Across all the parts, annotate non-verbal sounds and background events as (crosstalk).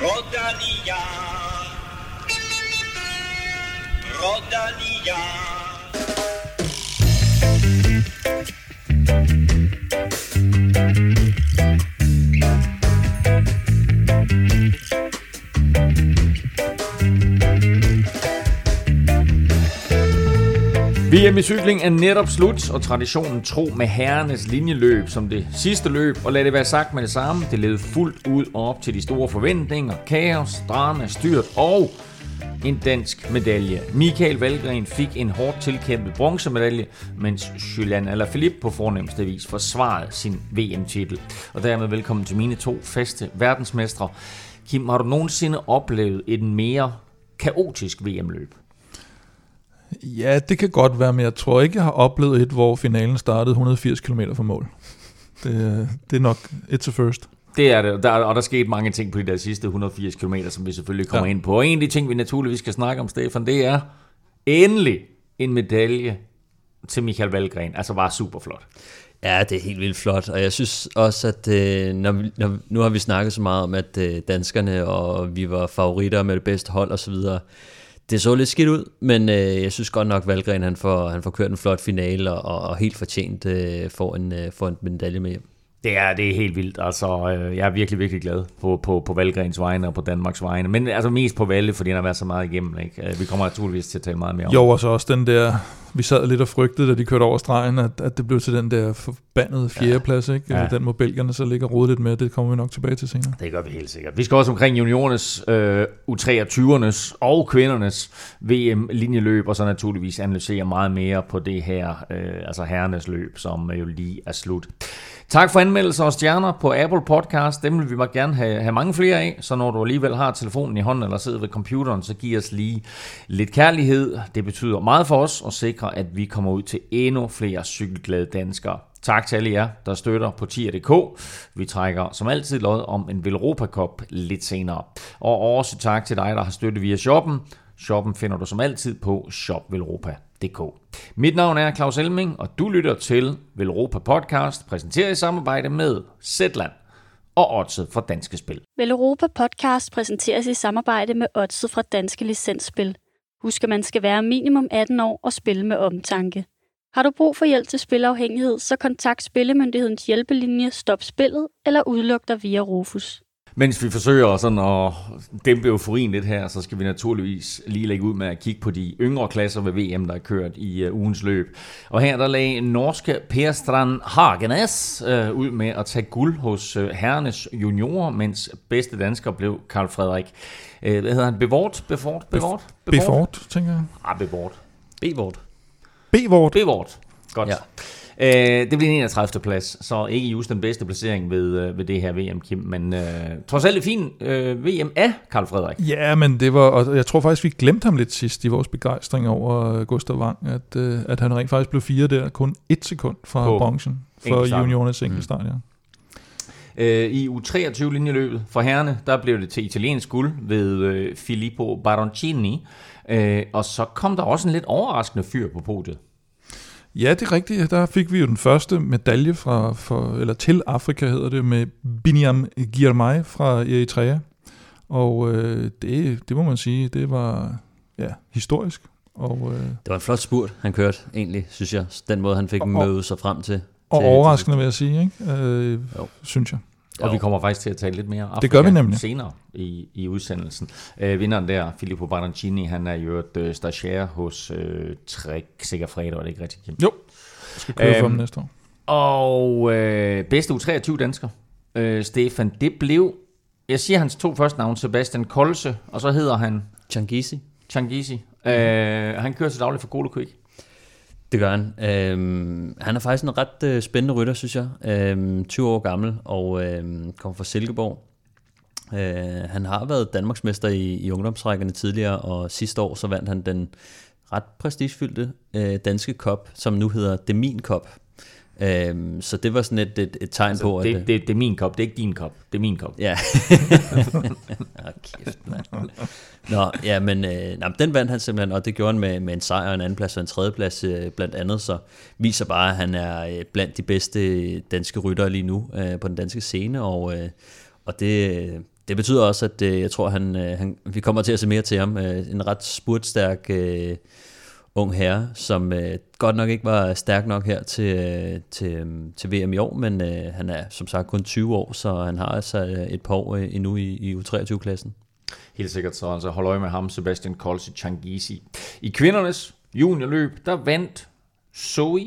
Rodalia. Rodalia. VM i cykling er netop slut, og traditionen tro med herrenes linjeløb som det sidste løb, og lad det være sagt med det samme, det levede fuldt ud op til de store forventninger, kaos, drama, styrt og en dansk medalje. Michael Valgren fik en hårdt tilkæmpet bronzemedalje, mens Julian Alaphilippe på fornemmeste vis forsvarede sin VM-titel. Og dermed velkommen til mine to faste verdensmestre. Kim, har du nogensinde oplevet et mere kaotisk VM-løb? Ja, det kan godt være, men jeg tror ikke, jeg har oplevet et, hvor finalen startede 180 km fra mål. Det, det er nok it's a first. Det er det, der, og der skete mange ting på de der sidste 180 km, som vi selvfølgelig kommer ja. ind på. Og en af de ting, vi naturligvis skal snakke om, Stefan, det er endelig en medalje til Michael Valgren. Altså bare super flot. Ja, det er helt vildt flot, og jeg synes også, at øh, når vi, når, nu har vi snakket så meget om, at øh, danskerne og vi var favoritter med det bedste hold osv., det så lidt skidt ud, men øh, jeg synes godt nok, Valgren han får, han får kørt en flot finale og, og helt fortjent øh, får, en, øh, får en medalje med hjem. Det er, det er helt vildt. Altså, øh, jeg er virkelig, virkelig glad på, på, på Valgrens vegne og på Danmarks vegne. Men altså mest på Valle, fordi han har været så meget igennem. Ikke? Øh, vi kommer naturligvis til at tale meget mere om Jo, og så også den der, vi sad lidt og frygtede, da de kørte over stregen, at, at det blev til den der forbandede fjerdeplads. Ikke? Ja. Den må belgierne så ligge og rode lidt med. Det kommer vi nok tilbage til senere. Det gør vi helt sikkert. Vi skal også omkring juniorernes, øh, U23'ernes og kvindernes VM-linjeløb, og så naturligvis analysere meget mere på det her, øh, altså herrenes løb, som jo lige er slut. Tak for anmeldelser og stjerner på Apple Podcast. Dem vil vi meget gerne have, have mange flere af, så når du alligevel har telefonen i hånden eller sidder ved computeren, så giv os lige lidt kærlighed. Det betyder meget for os at sikre, at vi kommer ud til endnu flere cykelglade danskere. Tak til alle jer, der støtter på tier.dk. Vi trækker som altid lod om en Velropa Cup lidt senere. Og også tak til dig, der har støttet via shoppen. Shoppen finder du som altid på shopvelropa.dk. Mit navn er Claus Elming, og du lytter til Velropa Podcast, præsenteret i samarbejde med Zetland og Odset fra Danske Spil. Velropa Podcast præsenteres i samarbejde med Odset fra Danske Licensspil. Husk, at man skal være minimum 18 år og spille med omtanke. Har du brug for hjælp til spilafhængighed, så kontakt Spillemyndighedens hjælpelinje Stop Spillet eller udluk dig via Rufus. Mens vi forsøger sådan at dæmpe euforien lidt her, så skal vi naturligvis lige lægge ud med at kigge på de yngre klasser ved VM, der er kørt i uh, ugens løb. Og her der lagde norske Per Strand Hagenes uh, ud med at tage guld hos uh, herrenes juniorer, mens bedste dansker blev Karl Frederik. Uh, hvad hedder han? Bevort? Bevort? Bevort? Bevort, tænker jeg. Ah, Bevort. B-Vort. Bevort. Bevort. Godt. Ja. Øh, det bliver en 31. plads, så ikke just den bedste placering ved, øh, ved det her VM, Kim, men øh, trods alt et fint øh, VM af Karl Frederik. Ja, men det var, og jeg tror faktisk, vi glemte ham lidt sidst i vores begejstring over øh, Gustav Wang, at, øh, at han rent faktisk blev fire der, kun et sekund fra På bronzen for enkeltstart. juniorernes enkeltstart, ja. Øh, I U23-linjeløbet for herrene, der blev det til italiensk guld ved øh, Filippo Baroncini, øh, og så kom der også en lidt overraskende fyr på podiet. Ja, det er rigtigt. Der fik vi jo den første medalje fra, for, eller til Afrika, hedder det, med Biniam Girmay fra Eritrea. Og øh, det, det må man sige, det var ja, historisk. Og, øh, Det var en flot spurt, han kørte egentlig, synes jeg. Den måde, han fik Og- møde sig frem til. og til- overraskende, vil jeg sige, ikke? Øh, Jo. synes jeg. Og Jo. vi kommer faktisk til at tale lidt mere Afrika Det gør vi nemlig. senere i, i udsendelsen. Øh, vinderen der, Filippo Baroncini, han er jo et øh, stagiaire hos øh, Trek Segafredo, er det ikke rigtigt, Kim? Jo, jeg skal køre for Øhm, dem næste år. Og øh, bedste U23 dansker, øh, Stefan, det blev, jeg siger hans to første navn, Sebastian Kolse, og så hedder han Changisi. Changisi. Øh, han kører til daglig for Golo Quick. Det gør han. Øhm, han er faktisk en ret øh, spændende rytter, synes jeg. Øhm, 20 år gammel og øhm, kommer fra Silkeborg. Øh, han har været Danmarksmester i, i ungdomsrækkerne tidligere, og sidste år så vandt han den ret prestigefyldte øh, danske kop, som nu hedder Demin Cup. Øhm, så det var sådan et, et, et tegn på, Altså, det, at... øh, det, det er min kop, det er ikke din kop, det er min kop. Ja. (laughs) ah, kæft, mand. Nå, ja, men, øh, nej, den vandt han simpelthen, og det gjorde han med, med en sejr og en anden plads og en tredje plads øh, blandt andet, så viser bare, at han er øh, blandt de bedste danske ryttere lige nu øh, på den danske scene, og, øh, og det, det det betyder også, at øh, jeg tror, han, øh, han, vi kommer til at se mere til ham. Øh, en ret spurtstærk øh, ung herre, som øh, godt nok ikke var stærk nok her til, øh, til, øh, til VM i år, men øh, han er som sagt kun 20 år, så han har altså øh, et par år øh, endnu i, i U23-klassen. Helt sikkert, så altså hold øje med ham, Sebastian Kolse Changisi. I kvindernes juniorløb, der vandt Zoe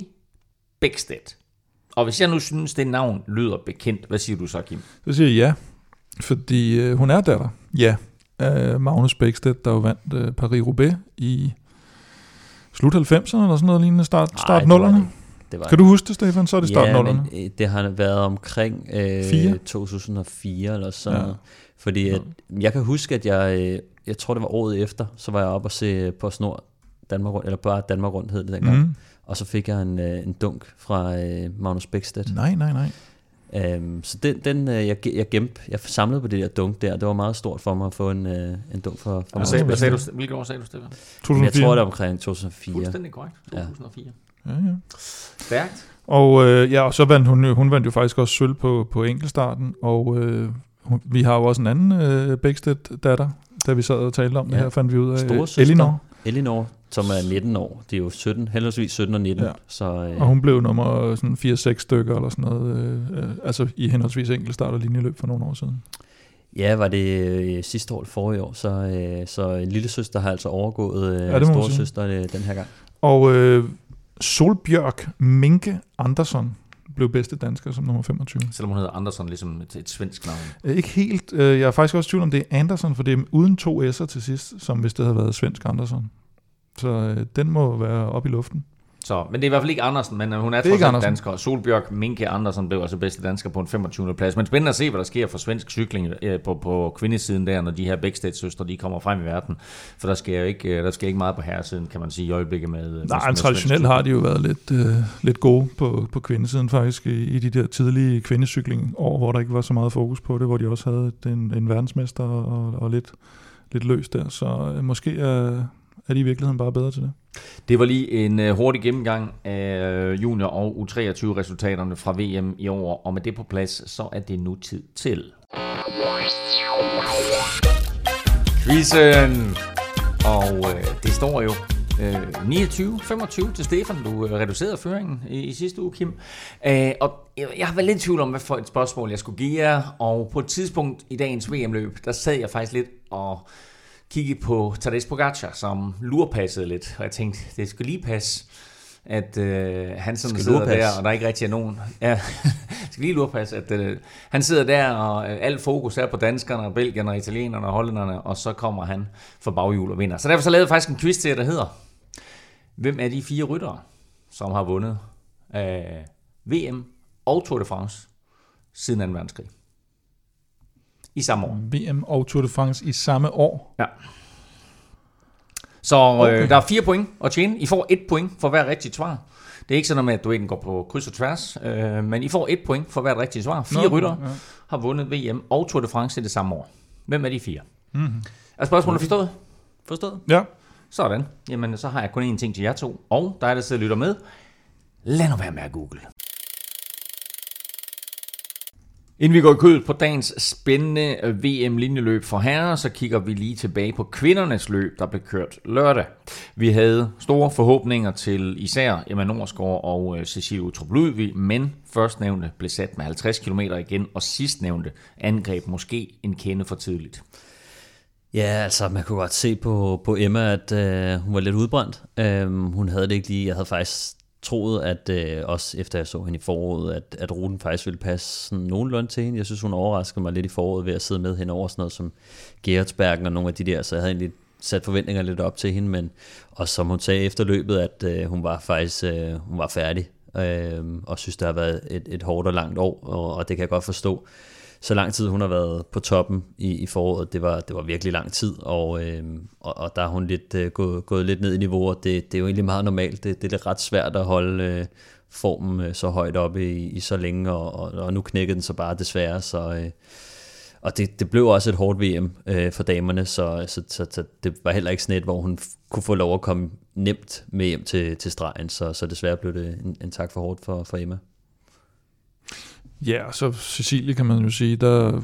Bækstedt. Og hvis jeg nu synes, det navn lyder bekendt, hvad siger du så, Kim? Så siger jeg ja, fordi øh, hun er datter, ja, Magnus Bækstedt, der jo vandt øh, Paris-Roubaix i slut 90'erne eller sådan noget lignende, start, start 0'erne. Det var Kan du huske det, Stefan? Så er det start ja, 0'erne. men, øh, det har været omkring øh, Fire? 2004 eller sådan Ja. noget. Fordi at, jeg kan huske, at jeg, øh, jeg tror det var året efter, så var jeg oppe og se på Snor Danmark rundt, eller bare Danmark rundt hed det dengang. Mm. Og så fik jeg en, øh, en dunk fra øh, Magnus Bækstedt. Nej, nej, nej. Øhm, så den, den øh, jeg, jeg gemte, jeg samlede på det der dunk der. Det var meget stort for mig at få en, øh, en dunk for, for Hvad Magnus sagde, hvad sagde du, hvilket år sagde du, Stefan? Men Jeg 2004. tror, det var omkring 2004. Fuldstændig korrekt. Ja. 2004. Ja, ja. Stærkt. Og øh, ja, og så vandt hun, hun vandt jo faktisk også sølv på, på enkeltstarten, og øh, hun, vi har jo også en anden øh, Bækstedt-datter, da vi sad og talte om ja. det Ja. her, fandt vi ud af. Storesøster. Elinor, Elinor, som er 19 år. Det er jo 17, henholdsvis 17 og 19. Ja. Så, øh, og hun blev nummer sådan 4-6 stykker eller sådan noget, øh, øh, altså i henholdsvis enkeltstart og linjeløb for nogle år siden. Ja, var det øh, sidste år eller forrige år, så, øh, så lille søster har altså overgået øh, Ja, ja, det må man store sige. søster øh, den her gang. Og øh, Solbjørk Minke Andersson blev bedste dansker som nummer 25. Selvom hun hedder Andersen, ligesom et, et svensk navn. Øh, Ikke helt. Øh, jeg er faktisk også i tvivl om, det er Andersson, for det er uden to S'er til sidst, som hvis det havde været svensk Andersson. Så øh, den må være op i luften. Så, men det er i hvert fald ikke Andersen, men øh, hun er, er ikke trods alt dansker. Solbjørk Minke Andersen blev altså bedste dansker på en 25. plads. Men spændende at se, hvad der sker for svensk cykling øh, på, på kvindesiden der, når de her Bækstedt-søstre de kommer frem i verden. For der sker jo ikke, øh, der sker ikke meget på herresiden, kan man sige, i øjeblikket med... med- Nej, med men traditionelt har de jo været lidt, øh, lidt gode på, på kvindesiden faktisk, i, i de der tidlige kvindecykling år, hvor der ikke var så meget fokus på det, hvor de også havde en, en verdensmester og, og lidt, lidt løs der. Så øh, måske er, er de i virkeligheden bare bedre til det. Det var lige en uh, hurtig gennemgang af øh, junior- og U23-resultaterne fra VM i år, og med det på plads, så er det nu tid til... Quizzen! Og øh, det står jo øh, 29-25 til Stefan. Du øh, reducerede føringen i, i sidste uge, Kim. Øh, og jeg, jeg har været lidt i tvivl om, hvad for et spørgsmål jeg skulle give jer. Og på et tidspunkt i dagens VM-løb, der sad jeg faktisk lidt og kiggede på Tadej Pogacar, som lurpassede lidt. Og jeg tænkte, det skulle lige passe, at øh, han sådan Skal sidder lurpasse? der, og der er ikke rigtig er nogen. Ja, (laughs) skal lige lurpasse, at øh, han sidder der, og øh, alt fokus er på danskerne, og belgierne, og italienerne og hollænderne, og så kommer han for baghjul og vinder. Så derfor så lavede jeg faktisk en quiz til jer, der hedder, hvem er de fire ryttere, som har vundet øh, VM og Tour de France siden 2. verdenskrig? I samme år. VM og Tour de France i samme år. Ja. Så øh, Okay. der er fire point at tjene. I får et point for hver rigtigt svar. Det er ikke sådan med, at du ikke går på kryds og tværs, øh, men I får et point for hvert rigtigt svar. Fire Nå, ryttere ja. har vundet VM og Tour de France i det samme år. Hvem er de fire? Mm-hmm. Er spørgsmålet forstået? Forstået? Ja, Sådan. Jamen, så har jeg kun én ting til jer to, og dig, der sidder og lytter med. Lad nu være med at google. Inden vi går i kødet på dagens spændende øh, VM-linjeløb for herrer, så kigger vi lige tilbage på kvindernes løb, der blev kørt lørdag. Vi havde store forhåbninger til især Emma Norsgaard og øh, Cecilie Utrup Ludvig, men førstnævnte blev sat med 50 km igen, og sidstnævnte angreb måske en kende for tidligt. Ja, altså man kunne godt se på, på Emma, at øh, hun var lidt udbrændt. Øhm, hun havde det ikke lige, jeg havde faktisk troet, at øh, også efter jeg så hende i foråret, at, at ruten faktisk ville passe sådan nogenlunde til hende. Jeg synes, hun overraskede mig lidt i foråret ved at sidde med hende over sådan noget som Gerhardsbergen og nogle af de der, så jeg havde egentlig sat forventninger lidt op til hende, men og som hun sagde efter løbet, at øh, hun var faktisk øh, hun var færdig, øh, og synes, det har været et, et hårdt og langt år, og, og det kan jeg godt forstå så lang tid hun har været på toppen i, i foråret, det var, det var virkelig lang tid, og, øh, og, og der er hun lidt, øh, gået, gået lidt ned i niveau, og det, det er jo egentlig meget normalt. Det, det er lidt ret svært at holde øh, formen øh, så højt oppe i, i så længe, og, og, og nu knækkede den så bare desværre, så... Øh, og det, det blev også et hårdt VM øh, for damerne, så, så, så, så det var heller ikke sådan et, hvor hun kunne få lov at komme nemt med hjem til, til stregen, så, så desværre blev det en, en tak for hårdt for, for Emma. Ja, og så Cecilie kan man jo sige, der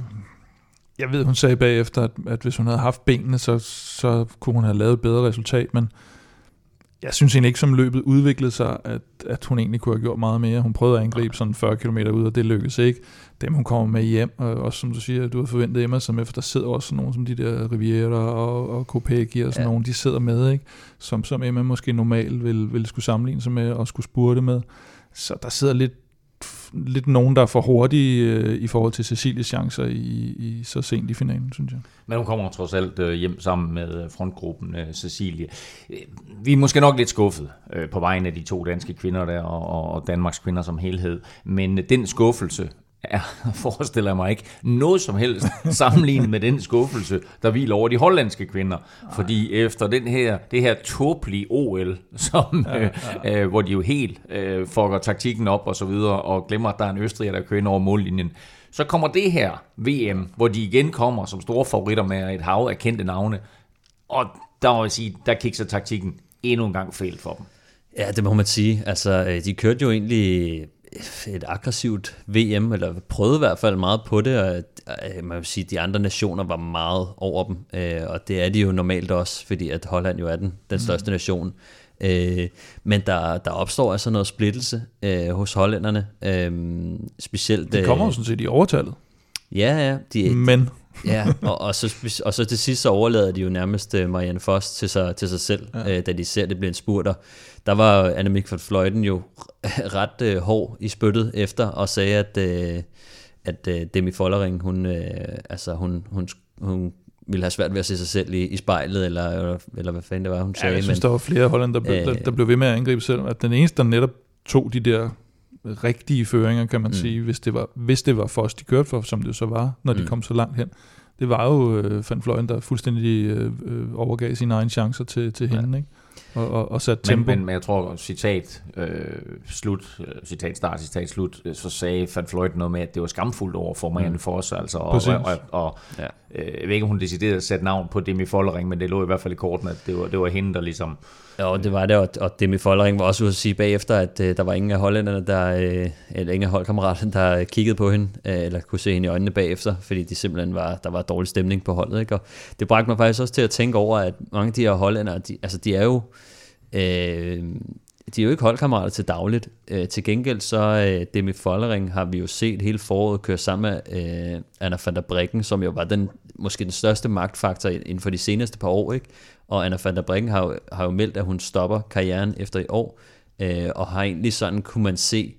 jeg ved, hun sagde bagefter, at, at hvis hun havde haft benene, så, så kunne hun have lavet et bedre resultat, men jeg synes egentlig ikke, som løbet udviklede sig, at, at hun egentlig kunne have gjort meget mere. Hun prøvede at angribe sådan 40 km ud, og det lykkedes ikke. Dem hun kommer med hjem, og også som du siger, du har forventet Emma, som efter der sidder også sådan nogle som de der Riviera og, og Kopecky og sådan ja. nogle, de sidder med, ikke? Som, som Emma måske normalt vil, vil skulle sammenligne sig med og skulle spurte med. Så der sidder lidt lidt nogen, der er for hurtige øh, i forhold til Cecilies chancer i, i så sent i finalen, synes jeg. Men hun kommer trods alt øh, hjem sammen med øh, frontgruppen øh, Cecilie. Øh, vi er måske nok lidt skuffet øh, på vegne af de to danske kvinder der, og, og Danmarks kvinder som helhed. Men den skuffelse er, (laughs) forestiller mig ikke, noget som helst sammenlignet med den skuffelse, der hviler over de hollandske kvinder. Ej. Fordi efter den her, det her tåbelige OL, som, ja, ja. Øh, øh, hvor de jo helt øh, fucker taktikken op og så videre, og glemmer, at der er en østriger, der kører ind over mållinjen, så kommer det her VM, hvor de igen kommer som store favoritter med et hav af kendte navne, og der må jeg sige, der kikser taktikken endnu en gang fejl for dem. Ja, det må man sige. Altså, øh, de kørte jo egentlig et aggressivt VM, eller prøvede i hvert fald meget på det, og øh, man vil sige, at de andre nationer var meget over dem, øh, og det er de jo normalt også, fordi at Holland jo er den, den største mm. nation. Øh, men der, der opstår altså noget splittelse hos hollænderne, specielt... De kommer jo sådan set i overtallet. Ja, ja. De, Men (laughs) ja, og, og, så, og så til sidst så overlader de jo nærmest Marianne Foss til sig, til sig selv, ja. da de ser, det bliver en spurter. Der var Annemiek van Fløjten jo (laughs) ret uh, hård i spyttet efter, og sagde, at, uh, at uh, Demi Follering, hun, uh, altså, hun, hun, hun ville have svært ved at se sig selv i, i spejlet, eller, eller, eller hvad fanden det var, hun sagde. Ja, jeg synes, men, der var flere Holland, der, blev, der, der blev ved med at angribe selv. At den eneste, der netop tog de der rigtige føringer, kan man mm. sige, hvis det, var, hvis det var Foss, de kørte for, som det så var, når de mm. kom så langt hen. Det var jo øh, Van Fløjen, der fuldstændig øh, øh, overgav sine egne chancer til, til hende, ja. ikke? Og, og, og satte tempo. Men, men, men jeg tror, citat øh, slut, øh, citat start, citat slut, øh, så sagde Van Fløjt noget med, at det var skamfuldt over for Marianne mm. Foss, altså, og, og, og, og ja. øh, jeg ved ikke, om hun deciderede at sætte navn på Demi Follering, men det lå i hvert fald i korten, at det var, det var hende, der ligesom Ja, det var det, og, og Demi Follering var også ude at sige bagefter, at øh, der var ingen af hollænderne, der, øh, eller ingen af holdkammeraterne, der kiggede på hende, øh, eller kunne se hende i øjnene bagefter, fordi de simpelthen var, der var dårlig stemning på holdet. Ikke? Og det bragte mig faktisk også til at tænke over, at mange af de her hollændere, de, altså de er jo, øh, de er jo ikke holdkammerater til dagligt. Øh, til gengæld så øh, Demi Follering har vi jo set hele foråret køre sammen med øh, Anna van der Breggen, som jo var den måske den største magtfaktor inden for de seneste par år, ikke? Og Anna van der Breggen har jo, har jo meldt, at hun stopper karrieren efter i år, øh, og har egentlig sådan, kunne man se,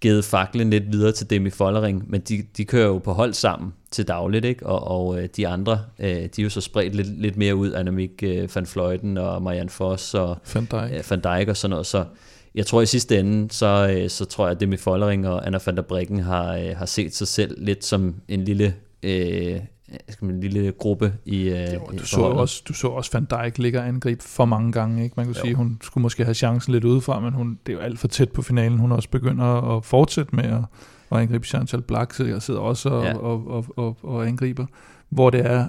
givet faklen lidt videre til Demi Follering, men de, de kører jo på hold sammen til dagligt, ikke? og, og øh, de andre, øh, de er jo så spredt lidt, lidt mere ud, Annemiek øh, van Fløjten og Marianne Foss og Van Dijk. Øh, van Dijk og sådan noget, så jeg tror i sidste ende, så, øh, så tror jeg, at Demi Follering og Anna van der Breggen har, øh, har set sig selv lidt som en lille øh, skal man, en lille gruppe i, øh, jo, du, så også, du så også Van Dijk ligge og angribe for mange gange. Ikke? Man kan jo. sige, hun skulle måske have chancen lidt udefra, men hun, det er jo alt for tæt på finalen. Hun også begynder at fortsætte med at, at angribe Chantal Black, så jeg sidder også og, ja. og, og, og, og angriber. Hvor det er,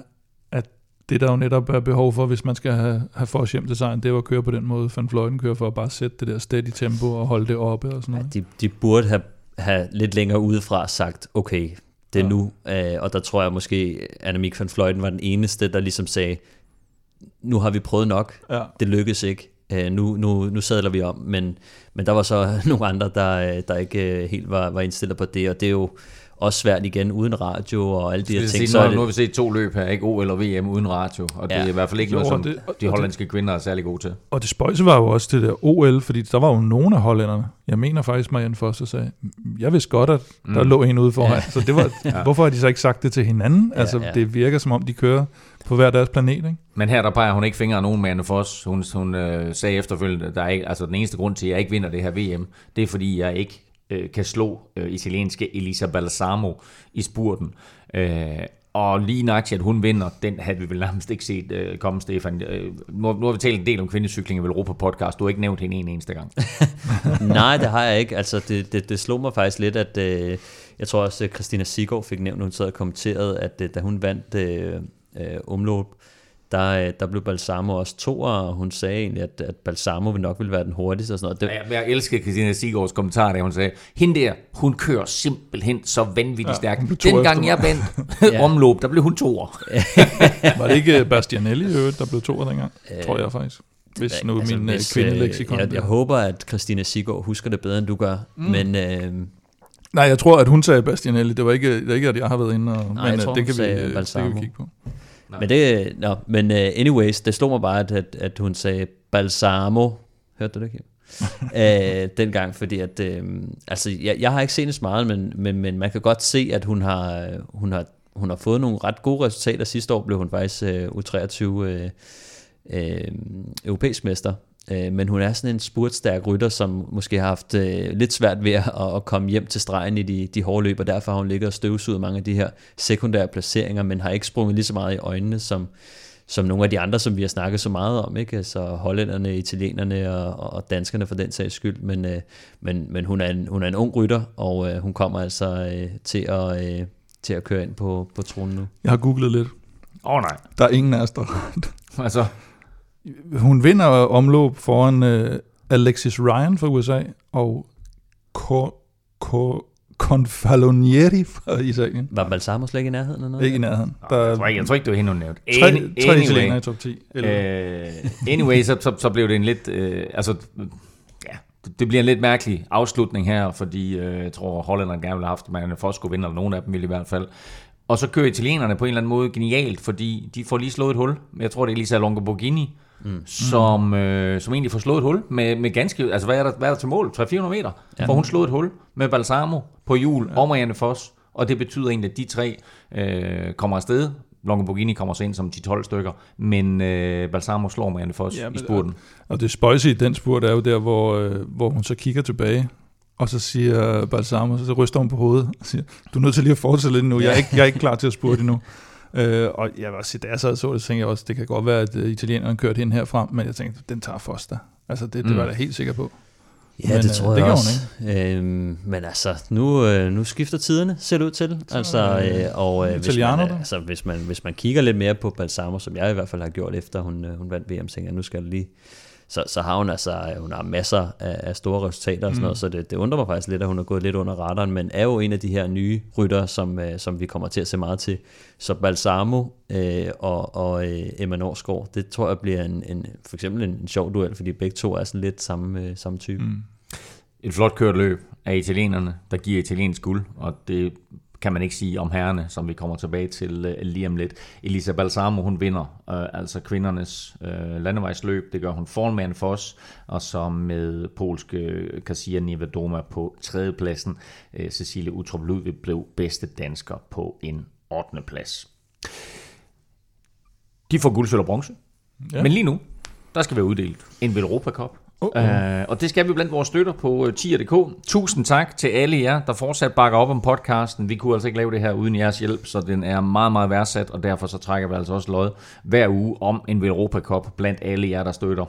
at det der jo netop er behov for, hvis man skal have, have for hjem til sejren, det er at køre på den måde, Van Fløjten kører for at bare sætte det der steady tempo og holde det oppe og sådan noget. Ja, de, de burde have, have lidt længere udefra sagt, okay, det ja. nu. Øh, og der tror jeg måske, Annemiek van Fløjten var den eneste, der ligesom sagde, nu har vi prøvet nok, ja. det lykkedes ikke, øh, nu, nu, nu sadler vi om. Men, men der var så (laughs) nogle andre, der, der ikke helt var, var indstillet på det, og det er jo også svært igen uden radio og alle de her ting. så nu, det... nu har vi set to løb her, ikke O eller VM uden radio, og det ja. er i hvert fald ikke jo, noget, som det, de hollandske det, kvinder er særlig gode til. Og det spøjse var jo også det der OL, fordi der var jo nogle af hollænderne, jeg mener faktisk, Marianne Foster sagde, jeg vidste godt, at der mm. lå en ude foran, ja. så det var, (laughs) ja. hvorfor har de så ikke sagt det til hinanden? Altså, ja, ja. det virker som om, de kører på hver deres planet, ikke? Men her der peger hun ikke fingre af nogen Marianne Foss. Hun, hun øh, sagde efterfølgende, der er ikke, altså den eneste grund til, at jeg ikke vinder det her VM, det er fordi, jeg ikke øh, kan slå øh, italienske Elisa Balsamo i spurten. Øh, og lige nok at hun vinder, den havde vi vel nærmest ikke set øh, komme, Stefan. Øh, nu, nu har vi talt en del om kvindecykling i Europa podcast. Du har ikke nævnt hende en eneste gang. (laughs) Nej, det har jeg ikke. Altså, det, det, det slog mig faktisk lidt, at øh, jeg tror også, at Christina Sigård fik nævnt, hun sad og kommenteret, at øh, da hun vandt øh, øh, omløb, øh, der blev Balsamo også to, og hun sagde egentlig, at, at Balsamo vil nok ville være den hurtigste og sådan noget. Det, Jeg, jeg elsker Christina Sigårds kommentar, da hun sagde, hende der, hun kører simpelthen så vanvittigt ja, stærkt. toer Dengang jeg vandt (laughs) Ja. (laughs) omløb, der blev hun toer. (laughs) Var det ikke øh, Bastianelli der blev to dengang? tror jeg faktisk. Hvis nu min øh, hvis, kvindeleksikon... jeg, jeg håber, at Christina Sigård husker det bedre, end du gør. Mm. Men øh, Nej, jeg tror, at hun sagde Bastianelli. Det var ikke, det er ikke at jeg har været inde, og, Nej, men jeg øh, tror, det, hun kan vi, sagde øh, det kan Balsamo. vi kigge på. Men det, no, men uh, anyways, det slog mig bare, at, at, at hun sagde Balsamo. Hørte du det, Kim? uh, (laughs) dengang, fordi at, uh, altså, jeg, jeg har ikke set så meget, men, men, men man kan godt se, at hun har, hun har, hun har fået nogle ret gode resultater. Sidste år blev hun faktisk uh, U23 uh, uh, europæisk mester. Uh, men hun er sådan en spurtstærk rytter, som måske har haft uh, lidt svært ved at, at komme hjem til stregen i de, de hårde løb, og derfor har hun ligget og støvsuget mange af de her sekundære placeringer, men har ikke sprunget lige så meget i øjnene som, som nogle af de andre, som vi har snakket så meget om, ikke? Altså hollænderne, italienerne og, og danskerne for den sags skyld, men, øh, men, men hun, er en, hun er en ung rytter, og øh, hun kommer altså øh, til, at, øh, til at køre ind på, på tronen nu. Jeg har googlet lidt. Åh oh, nej. Der er ingen af os, der... Altså, Hun vinder omløb foran øh, Alexis Ryan fra USA og Cor, Cor, Confalonieri fra Italien. Var Balsamo slet ikke i nærheden eller noget? Ikke i nærheden. der, Der jeg, tror ikke, jeg tror ikke, det var hende, hun nævnte. tre, Any- tre italienere i top 10. Eller, Øh, anyway, så, så, så blev det en lidt, øh, altså, ja, det- bliver en lidt mærkelig afslutning her, fordi øh, jeg tror, hollænderne gerne ville have haft, at man for skulle vinde, eller nogen af dem ville i hvert fald. Og så kører italienerne på en eller anden måde genialt, fordi de får lige slået et hul. Jeg tror, det er Lisa Longoborghini, mm. som, øh, som egentlig får slået et hul med, med ganske... Altså, hvad er der, hvad er der til mål? 300-400 meter? Ja. Får hun slået et hul med Balsamo på hjul ja. og Marianne Foss. Og det betyder egentlig, at de tre øh, kommer afsted. Longoborghini kommer så ind som 10-12 stykker, men øh, Balsamo slår Marianne Foss Ja, men- i spurten. Og det spøjse i den spurt er jo der, hvor, øh, hvor hun så kigger tilbage, og så siger Balsamo, så ryster hun på hovedet og siger, du er nødt til lige at fortsætte lidt nu, jeg er ikke, jeg er ikke klar til at spurte endnu. Øh, og jeg vil også da jeg sad og så det, så tænkte jeg også, det kan godt være, at uh, italienerne kørte hende herfra, men jeg tænkte, den tager Foster. Altså det, det Mm. var jeg da helt sikker på. Ja, Men, det øh, tror det jeg gjorde også. Øhm, men altså, nu, øh, nu skifter tiderne, ser det ud til. Altså, øh, og øh, hvis, man, øh, altså, hvis, man, hvis man kigger lidt mere på Balsamo, som jeg i hvert fald har gjort efter hun, øh, hun vandt VM, tænker jeg, nu skal jeg lige... Så, så har hun altså øh, hun har masser af, af store resultater og sådan Mm. noget, så det, det undrer mig faktisk lidt, at hun er gået lidt under radaren, men er jo en af de her nye rytter, som, øh, som vi kommer til at se meget til. Så Balsamo øh, og, og øh, Emma Norsgaard, det tror jeg bliver en, en, for eksempel en, en sjov duel, fordi begge to er sådan lidt samme, øh, samme type. Mm. Et flot kørt løb af italienerne, der giver italiensk guld, og det kan man ikke sige om herrene, som vi kommer tilbage til uh, lige om lidt. Elisa Balsamo, hun vinder uh, altså kvindernes uh, landevejsløb. Det gør hun foran Marianne Foss, og så med polske Kasia Nivedoma på tredjepladsen. Uh, Cecilie Utrup Ludvig blev bedste dansker på en 8. plads. De får guld, sølv og bronze. Ja. Men lige nu, der skal være uddelt en Europa Cup. Uh-oh. Uh, øh, og det skal vi blandt vores støtter på øh, uh, tier.dk. Tusind tak til alle jer, der fortsat bakker op om podcasten. Vi kunne altså ikke lave det her uden jeres hjælp, så den er meget, meget værdsat, og derfor så trækker vi altså også lod hver uge om en Europa Cup blandt alle jer, der støtter.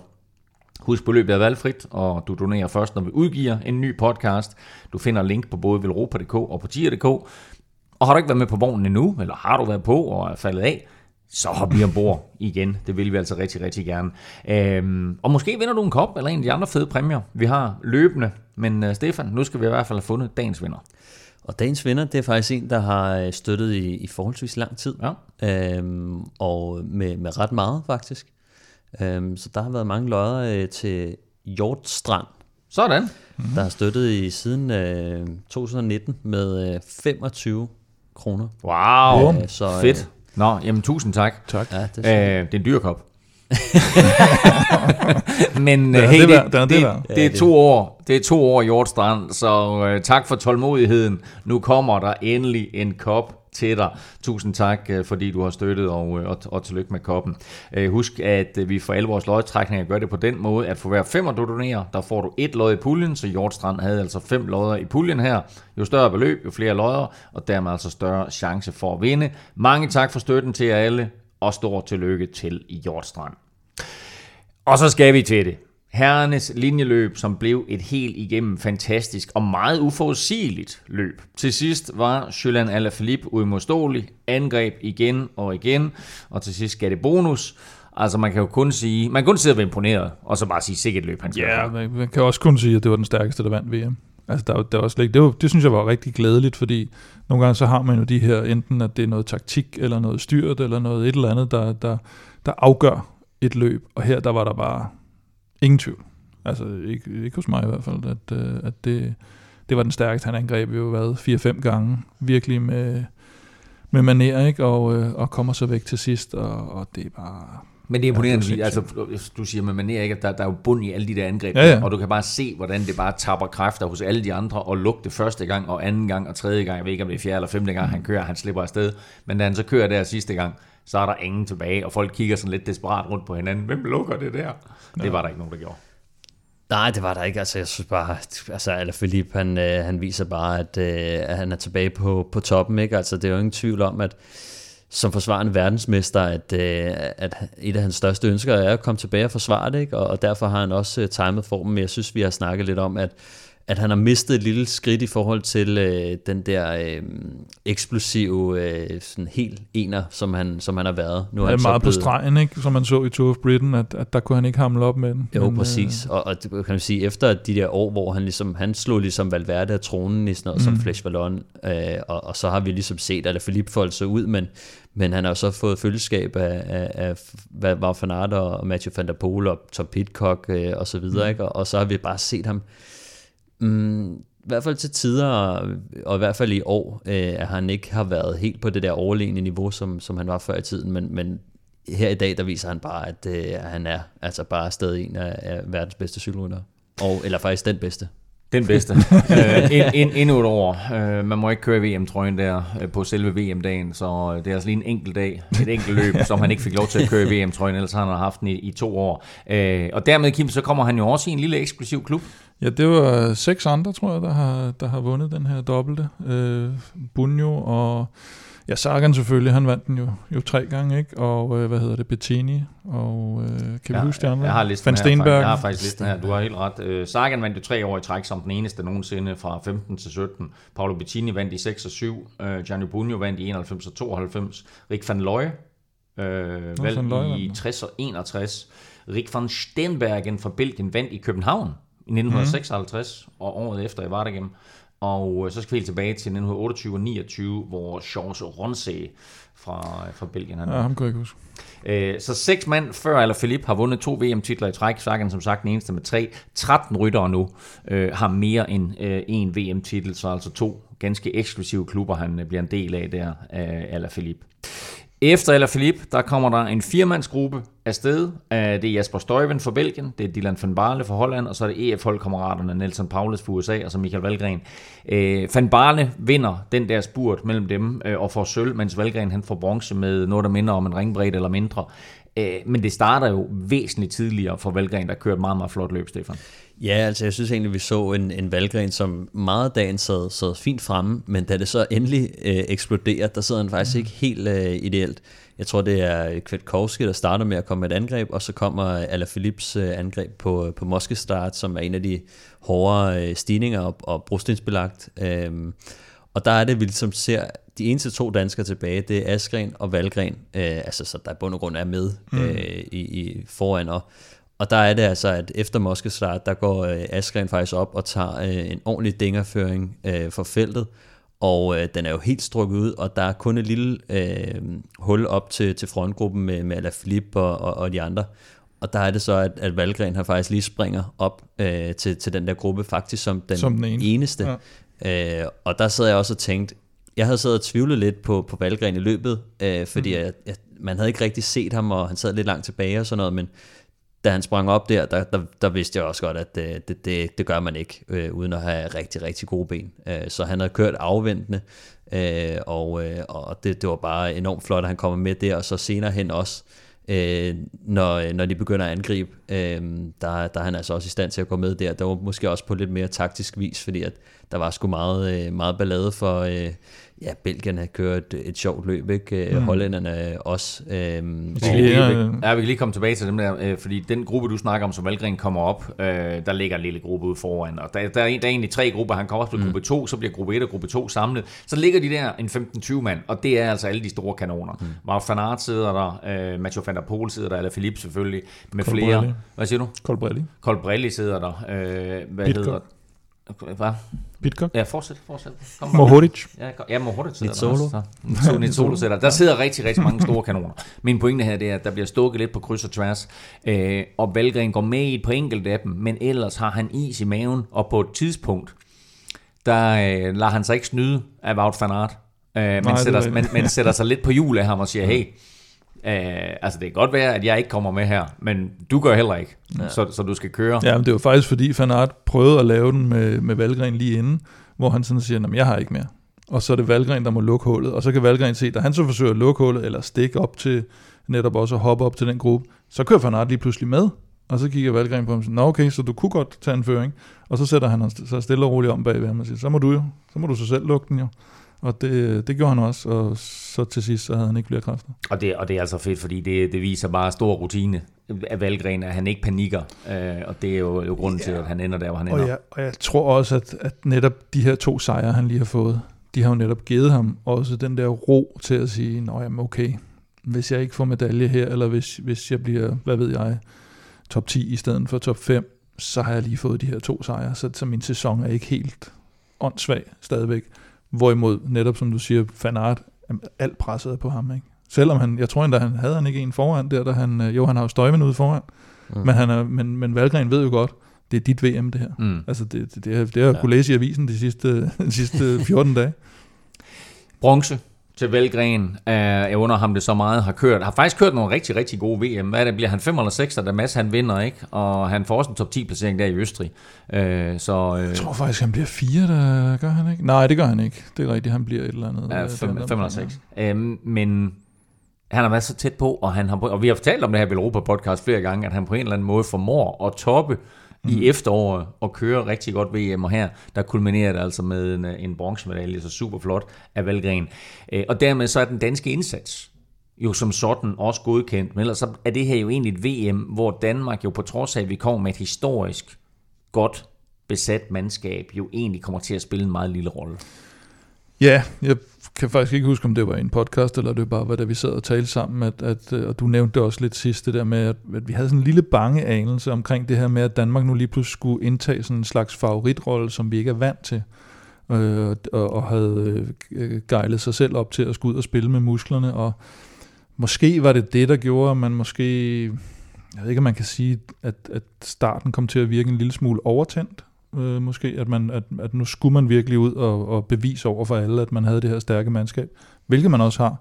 Husk, beløbet er valgfrit, og du donerer først, når vi udgiver en ny podcast. Du finder link på både velropa.dk og på tier.dk. Og har du ikke været med på vognen endnu, eller har du været på og er faldet af, så hop lige ombord igen. Det vil vi altså rigtig, rigtig gerne. Øhm, og måske vinder du en kop eller en af de andre fede præmier, vi har løbende. Men uh, Stefan, nu skal vi i hvert fald have fundet dagens vinder. Og dagens vinder, det er faktisk en, der har øh, støttet i, i forholdsvis lang tid. Ja. Øhm, og med, med ret meget, faktisk. Øhm, så der har været mange lodder øh, til Hjortstrand, Sådan. mm. der har støttet i siden øh, 2019 med øh, 25 kroner. Wow. Øh, så, øh, Fedt. Nå, jamen tusind tak. Tak. Ja, det Øh, er det er en dyr kop. (laughs) Men øh, er hey, det det, værd, den er det det, det, det er to år. Det er to år i Hjortstrand, så øh, tak for tålmodigheden. Nu kommer der endelig en kop til dig. Tusind tak, øh, fordi du har støttet, og, øh, og, og tillykke med koppen. Øh, husk, at vi for alle vores lodtrækninger gør det på den måde, at for hver femmer du donerer, der får du et lod i puljen, så Hjortstrand havde altså fem lodder i puljen her. Jo større beløb, jo flere lodder, og dermed altså større chance for at vinde. Mange tak for støtten til jer alle, og stor tillykke til Hjortstrand. Og så skal vi til det. Herrenes linjeløb, som blev et helt igennem fantastisk og meget uforudsigeligt løb. Til sidst var Julian Alaphilippe uimodståelig, angreb igen og igen, og til sidst gav det bonus. Altså man kan jo kun sige, man kan kun sidde og være imponeret, og så bare sige, sikkert løb han skal Ja, man, man kan også kun sige, at det var den stærkeste, der vandt VM. Altså, der, der var slet ikke, det, var, det synes jeg var rigtig glædeligt, fordi nogle gange så har man jo de her, enten at det er noget taktik, eller noget styrt, eller noget et eller andet, der, der, der afgør et løb. Og her, der var der bare ingen tvivl. Altså, ikke, ikke hos mig i hvert fald, at, øh, at det, det var den stærkeste. Han angreb jo været 4-5 gange, virkelig med, med maner, ikke? Og, øh, og kommer så væk til sidst, og, og det er bare Men det er imponerende, Ja, det er altså, du siger med manér, ikke, at der, der er jo bund i alle de der angreb, Ja, ja. og du kan bare se, hvordan det bare tapper kræfter hos alle de andre, og lugte første gang, og anden gang, og tredje gang, jeg ved ikke, om det er fjerde eller femte gang, han kører, han slipper afsted, men da han så kører der sidste gang, så er der ingen tilbage, og folk kigger sådan lidt desperat rundt på hinanden, hvem lukker det der? Det var der ikke nogen, der gjorde. Nej, det var der ikke. Altså, jeg synes bare, altså, Alaphilippe, han, øh, han viser bare, at, øh, at han er tilbage på, på toppen, ikke? Altså, det er jo ingen tvivl om, at som forsvarende verdensmester, at, øh, at et af hans største ønsker er at komme tilbage og forsvare det, ikke? Og, og derfor har han også øh, timet formen, men jeg synes, vi har snakket lidt om, at at han har mistet et lille skridt i forhold til øh, den der øh, eksplosive, øh, sådan helt ener, som han, som han har været. Nu er han er så meget på blevet- stregen, ikke? som man så i Tour of Britain, at, at der kunne han ikke hamle op med den. Jo, Men, Men, præcis. Og, og det kan man sige, efter de der år, hvor han ligesom, han slog ligesom Valverde af tronen i sådan noget, mm. som Flesh Vallon, øh, og, og, så har vi ligesom set, at Philippe folde sig ud, men, men han har så fået følgeskab af, af, af var Van Aert og Mathieu van der Poel og Tom Pitcock øh, og så videre, mm. ikke? Og, og så har vi bare set ham, mm, i hvert fald til tider, og, i hvert fald i år, øh, at han ikke har været helt på det der overlegne niveau, som, som han var før i tiden, men, men her i dag, der viser han bare, at øh, han er altså bare stadig en af, af verdens bedste cykelryttere. Og, eller faktisk den bedste. Den bedste. (laughs) øh, en, en, endnu et år. Øh, man må ikke køre VM-trøjen der øh, på selve VM-dagen, så øh, det er altså lige en enkelt dag, et enkelt løb, som han ikke fik lov til at køre VM-trøjen, ellers har han haft den i, i to år. Øh, og dermed, Kim, så kommer han jo også i en lille eksklusiv klub. Ja, det var seks andre, tror jeg, der har, der har vundet den her dobbelte. Øh, Bunjo og ja, Sagan selvfølgelig, han vandt den jo, jo tre gange, ikke? Og øh, hvad hedder det, Bettini, og øh, kan vi Ja, huske de andre? Jeg har listen Van her. Steenberg. Jeg har faktisk listen her. Du har helt ret. Øh, Sagan vandt jo tre år i træk som den eneste nogensinde fra 15 til 17. Paolo Bettini vandt i 6 og 7. Øh, Gianni Bugno vandt i 91 og 92. Rick van Looy øh, vandt i den. 60 og 61. Rick van Steenbergen fra Belgien vandt i København i 1956 mm. og året efter i Vardegem. Og øh, så skal vi helt tilbage til 1928 og 29, hvor Georges Ronse fra, fra Belgien han Ja, ham kan jeg ikke huske. Øh, Så seks mand før eller Philippe har vundet to VM-titler i træk. Sagan som sagt den eneste med tre. 13 ryttere nu øh, har mere end øh, en VM-titel, så altså to ganske eksklusive klubber, han øh, bliver en del af der, af Alaphilippe. Efter eller Philippe, der kommer der en firmandsgruppe afsted. Øh, det er Jasper Støjven fra Belgien, det er Dylan van Barle fra Holland, og så er det EF-holdkammeraterne Nelson Paulus fra USA, og så Michael Valgren. Øh, van Barle vinder den der spurt mellem dem øh, og får sølv, mens Valgren han får bronze med noget, der minder om en ringbredde eller mindre. Men det starter jo væsentligt tidligere for Valgren, der kører et meget, meget flot løb, Stefan. Ja, altså jeg synes egentlig, vi så en, en valgren, som meget dagen sad, sad fint fremme, men da det så endelig øh, eksploderer, der sidder han faktisk ikke helt øh, ideelt. Jeg tror, det er Kvetkovski, der starter med at komme med et angreb, og så kommer Alaphilippes øh, angreb på, på Moskestart, som er en af de hårdere øh, stigninger og, og brostensbelagt. Øhm, og der er det, vi ligesom ser, de eneste to danskere tilbage, det er Askren og Valgren, øh, altså så der i bund og grund er med øh, i, i foran. Og, og der er det altså, at efter Moskestart, der går øh, Askren faktisk op og tager øh, en ordentlig dingerføring øh, for feltet, og øh, den er jo helt strukket ud, og der er kun et lille øh, hul op til, til frontgruppen med, med Alaphilippe og, og, og de andre. Og der er det så, at, at Valgren har faktisk lige springer op øh, til, til den der gruppe, faktisk som den, Som den eneste. eneste. Ja. Øh, og der sad jeg også og tænkt, jeg havde siddet og tvivlet lidt på, på Valgren i løbet, øh, fordi mm. jeg, jeg, man havde ikke rigtig set ham, og han sad lidt langt tilbage og sådan noget, men da han sprang op der, der, der, der vidste jeg også godt, at det, det, det gør man ikke, øh, uden at have rigtig, rigtig gode ben. Øh, så han havde kørt afventende, øh, og, øh, og det, det var bare enormt flot, at han kommer med der, og så senere hen også, øh, når, når de begynder at angribe, øh, der, der er han altså også i stand til at gå med der. Der var måske også på lidt mere taktisk vis, fordi at der var sgu meget, øh, meget ballade for, øh, Ja, Belgierne kører et, et sjovt løb, ikke? Mm. Hollænderne også. Øhm, vi, kan lige, ja, vi kan lige komme tilbage til dem der, øh, fordi den gruppe, du snakker om, som Valgren kommer op, øh, der ligger en lille gruppe ude foran, og der, der, er, der er egentlig tre grupper, han kommer op til mm. gruppe 2, så bliver gruppe 1 og gruppe 2 samlet, så ligger de der en 15-20 mand, og det er altså alle de store kanoner. Mm. Wout van Aert sidder der, øh, Mathieu van der Poel sidder der, eller Philippe selvfølgelig, med Colbrelli. flere. Hvad siger du? Colbrelli. Colbrelli sidder der. Øh, hvad Pitcock. hedder hvad? Pitcock? Ja, fortsæt, fortsæt. Mohoric? Ja, ja Mohoric sidder Nitsolo. der. Nitsolo sidder der. Der sidder rigtig, rigtig mange store kanoner. Min pointe her det er, at der bliver stukket lidt på kryds og tværs, øh, og Valgren går med i et på enkelt af dem, men ellers har han is i maven, og på et tidspunkt, der øh, lader han sig ikke snyde af Wout van Aert, øh, men, Nej, sætter, men, men sætter sig lidt på jul af ham og siger, hey, Uh, altså det kan godt være, at jeg ikke kommer med her, men du gør heller ikke, ja. så, så du skal køre. Ja, men det var faktisk fordi Van Aert prøvede at lave den med, med Valgren lige inden, hvor han sådan siger, at jeg har ikke mere. Og så er det Valgren, der må lukke hullet, og så kan Valgren se, da han så forsøger at lukke hullet, eller stikke op til, netop også at hoppe op til den gruppe, så kører Van Aert lige pludselig med, og så kigger Valgren på ham og siger, Nå okay, så du kunne godt tage en føring. Og så sætter han sig stille og roligt om bagved ham og siger, så må du jo, så må du så selv lukke den jo. Og det, det gjorde han også, og så til sidst så havde han ikke flere kræfter. Og det, og det er altså fedt, fordi det, det viser bare stor rutine af Valgren, at han ikke panikker, øh, og det er jo, jo grunden ja. til, at han ender der, hvor han ender. Og jeg, og jeg tror også, at, at netop de her to sejre, han lige har fået, de har jo netop givet ham også den der ro til at sige, nå jamen okay, hvis jeg ikke får medalje her, eller hvis, hvis jeg bliver, hvad ved jeg, top 10 i stedet for top 5, så har jeg lige fået de her to sejre, så, så min sæson er ikke helt åndssvag stadigvæk. Hvorimod, netop som du siger, Van Aert, alt presset på ham. Ikke? Selvom han, jeg tror endda, han havde han ikke en foran der, da han, øh, jo han har jo Støjven ude foran, mm. men, han er, men, men Valgren ved jo godt, det er dit VM det her. Mm. Altså det, det, det, det, det har jeg ja. kunne læse i avisen de sidste, (laughs) de sidste 14 dage. Bronze til Valgren. Jeg under ham det så meget har kørt. Har faktisk kørt nogle rigtig, rigtig gode VM. Hvad det, bliver han 5 eller 6, da Mads han vinder, ikke? Og han får også en top 10 placering der i Østrig. Øh, så, øh, jeg tror faktisk, han bliver 4, der gør han ikke? Nej, det gør han ikke. Det er rigtigt, han bliver et eller andet. Ja, 5 eller 6. Øh, men han har været så tæt på, og, han har, og vi har fortalt om det her i Europa podcast flere gange, at han på en eller anden måde formår at toppe mm. i efteråret og køre rigtig godt VM, og her der kulminerer det altså med en, en bronzemedalje, så super flot af Valgren. Øh, og dermed så er den danske indsats jo som sådan også godkendt, men ellers så er det her jo egentlig et VM, hvor Danmark jo på trods af, at vi kommer med et historisk godt besat mandskab, jo egentlig kommer til at spille en meget lille rolle. Ja, jeg kan faktisk ikke huske, om det var en podcast, eller det bare var, da vi sad og talte sammen, at, at, øh, og du nævnte det også lidt sidst, det der med, at, at vi havde sådan en lille bange anelse omkring det her med, at Danmark nu lige pludselig skulle indtage sådan en slags favoritrolle, som vi ikke er vant til, øh, og, og havde øh, gejlet sig selv op til at skulle ud og spille med musklerne, og måske var det det, der gjorde, at man måske, jeg ved ikke, om man kan sige, at, at starten kom til at virke en lille smule overtændt, øh, måske, at, man, at, at nu skulle man virkelig ud og, og bevise over for alle, at man havde det her stærke mandskab, hvilket man også har.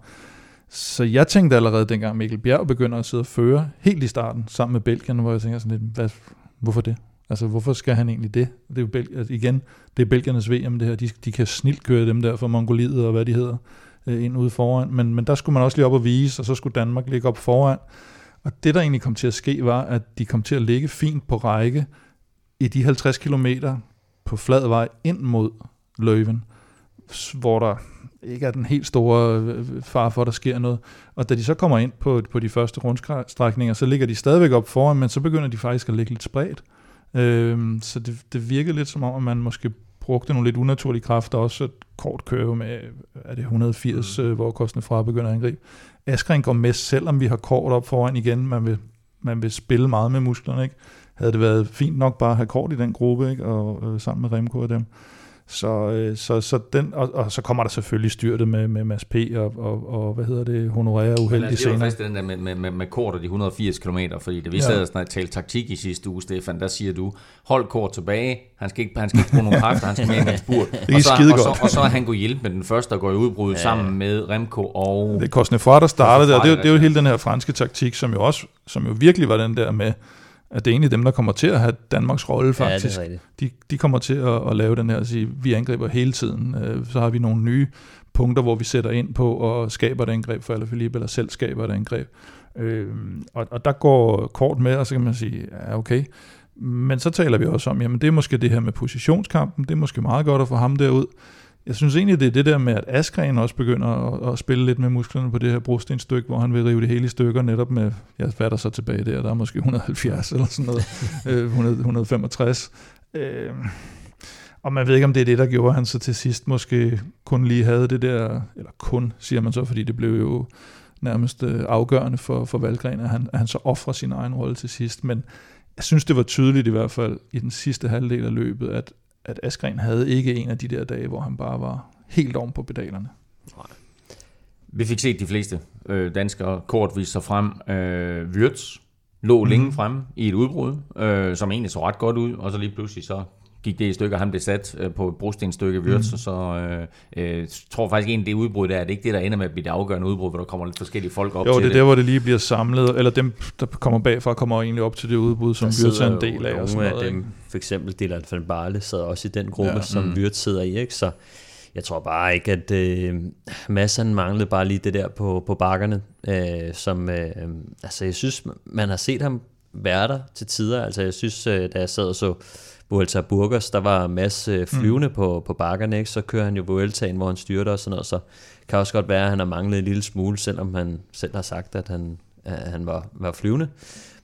Så jeg tænkte allerede dengang Mikkel Bjerg begynder at sidde og føre helt i starten sammen med Belgien, hvor jeg tænker sådan lidt, hvad, hvorfor det? Altså, hvorfor skal han egentlig det? Det er jo Bel- altså, igen, det er Belgiernes VM, det her. De, de kan snilt køre dem der fra Mongoliet og hvad de hedder, øh, ind ude foran. Men, men der skulle man også lige op og vise, og så skulle Danmark ligge op foran. Og det, der egentlig kom til at ske, var, at de kom til at ligge fint på række, i de 50 km på flad vej ind mod Løven, hvor der ikke er den helt store øh, far for, at der sker noget. Og da de så kommer ind på, på de første rundstrækninger, så ligger de stadigvæk op foran, men så begynder de faktisk at ligge lidt spredt. Øhm, så det, det virkede lidt som om, at man måske brugte nogle lidt unaturlige kræfter, også et kort køve med, er det 180, mm. Øh, hvor kostende fra begynder at angribe. Askren går med, selvom vi har kort op foran igen, man vil, man vil spille meget med musklerne, ikke? Havde det været fint nok bare at have kort i den gruppe, ikke? og øh, sammen med Remco og dem. Så, øh, så, så den, og, og, så kommer der selvfølgelig styrtet med, med Mads P. og, og, og hvad hedder det, honorere uheldige scener. Det er faktisk den der med, med, med, med kort og de 180 km, fordi det vi ja. sad og talte taktik i sidste uge, Stefan, der siger du, hold kort tilbage, han skal ikke, han skal ikke bruge nogen kræfter, han skal med i en spurt. (laughs) Det er og, så, og, så, og så er han kunne hjælpe med den første, der går i udbrud ja. sammen med Remco og... Det er Kosnefra, der startede der. Det, det er jo hele den her franske taktik, som jo også, som jo virkelig var den der med, at det er egentlig dem, der kommer til at have Danmarks rolle faktisk. Ja, de, de kommer til at, at lave den her, at sige, vi angriber hele tiden. Øh, så har vi nogle nye punkter, hvor vi sætter ind på og skaber et angreb for Alaphilippe, eller selv skaber et angreb. Øh, og, og der går kort med, og så kan man sige, ja okay, men så taler vi også om, jamen det er måske det her med positionskampen, det er måske meget godt at få ham derud. Jeg synes egentlig, det er det der med, at Askren også begynder at, at spille lidt med musklerne på det her brostenstykke, hvor han vil rive det hele i stykker, netop med, ja, hvad er der så tilbage der? Der er måske 170 eller sådan noget, (laughs) 100, 165. Øh, og man ved ikke, om det er det, der gjorde, han så til sidst måske kun lige havde det der, eller kun, siger man så, fordi det blev jo nærmest øh, afgørende for, for Valgren, at han, at han så offrer sin egen rolle til sidst. Men jeg synes, det var tydeligt i hvert fald i den sidste halvdel af løbet, at, at Askren havde ikke en af de der dage, hvor han bare var helt om på pedalerne. Nej. Vi fik set de fleste øh, danskere kort vise sig frem. Øh, Wirtz lå mm. længe frem i et udbrud, øh, som egentlig så ret godt ud, og så lige pludselig så gik det i stykker. Han blev sat øh, på et brostenstykke Wirtz, mm. så øh, øh, tror faktisk egentlig, det udbrud der, er det ikke det, der ender med at blive det afgørende udbrud, hvor der kommer lidt forskellige folk op jo, til det. Jo, det er der, hvor det lige bliver samlet, eller dem, der kommer bagfra, kommer egentlig op til det udbrud, som Wirtz er en del af. Og sådan noget, af dem, for eksempel Dylan van Barle sad også i den gruppe, ja. som mm. Wirtz sidder i, ikke? så jeg tror bare ikke, at øh, massen manglede bare lige det der på, på bakkerne, øh, som, øh, altså jeg synes, man har set ham være der til tider, altså jeg synes, øh, da jeg sad og så Vuelta Burgos, der var masse øh, flyvende mm. på, på bakkerne, ikke? så kører han jo Vueltaen, hvor han styrter og sådan noget, så kan også godt være, at han har manglet en lille smule, selvom han selv har sagt, at han, at han var, var flyvende.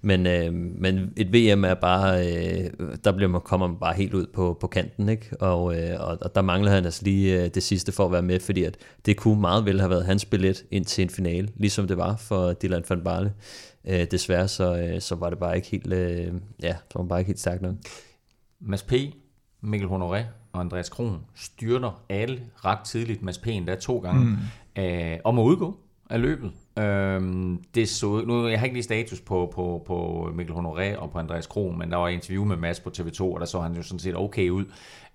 Men, øh, men et VM er bare, øh, der bliver man, kommer man bare helt ud på, på kanten, ikke? Og, øh, og, og der mangler han altså lige øh, det sidste for at være med, fordi at det kunne meget vel have været hans billet ind til en finale, ligesom det var for Dylan van Barle. Øh, desværre så, øh, så var det bare ikke helt, øh, ja, så var bare ikke helt stærkt nok. Mads P., Mikkel Honoré og Andreas Kron styrter alle ret tidligt. Mads P. endda to gange mm. øh, om at udgå af løbet. Øhm, det så, nu, jeg har ikke lige status på, på, på Mikkel Honoré og på Andreas Kron, men der var et interview med Mads på TV2, og der så han jo sådan set okay ud.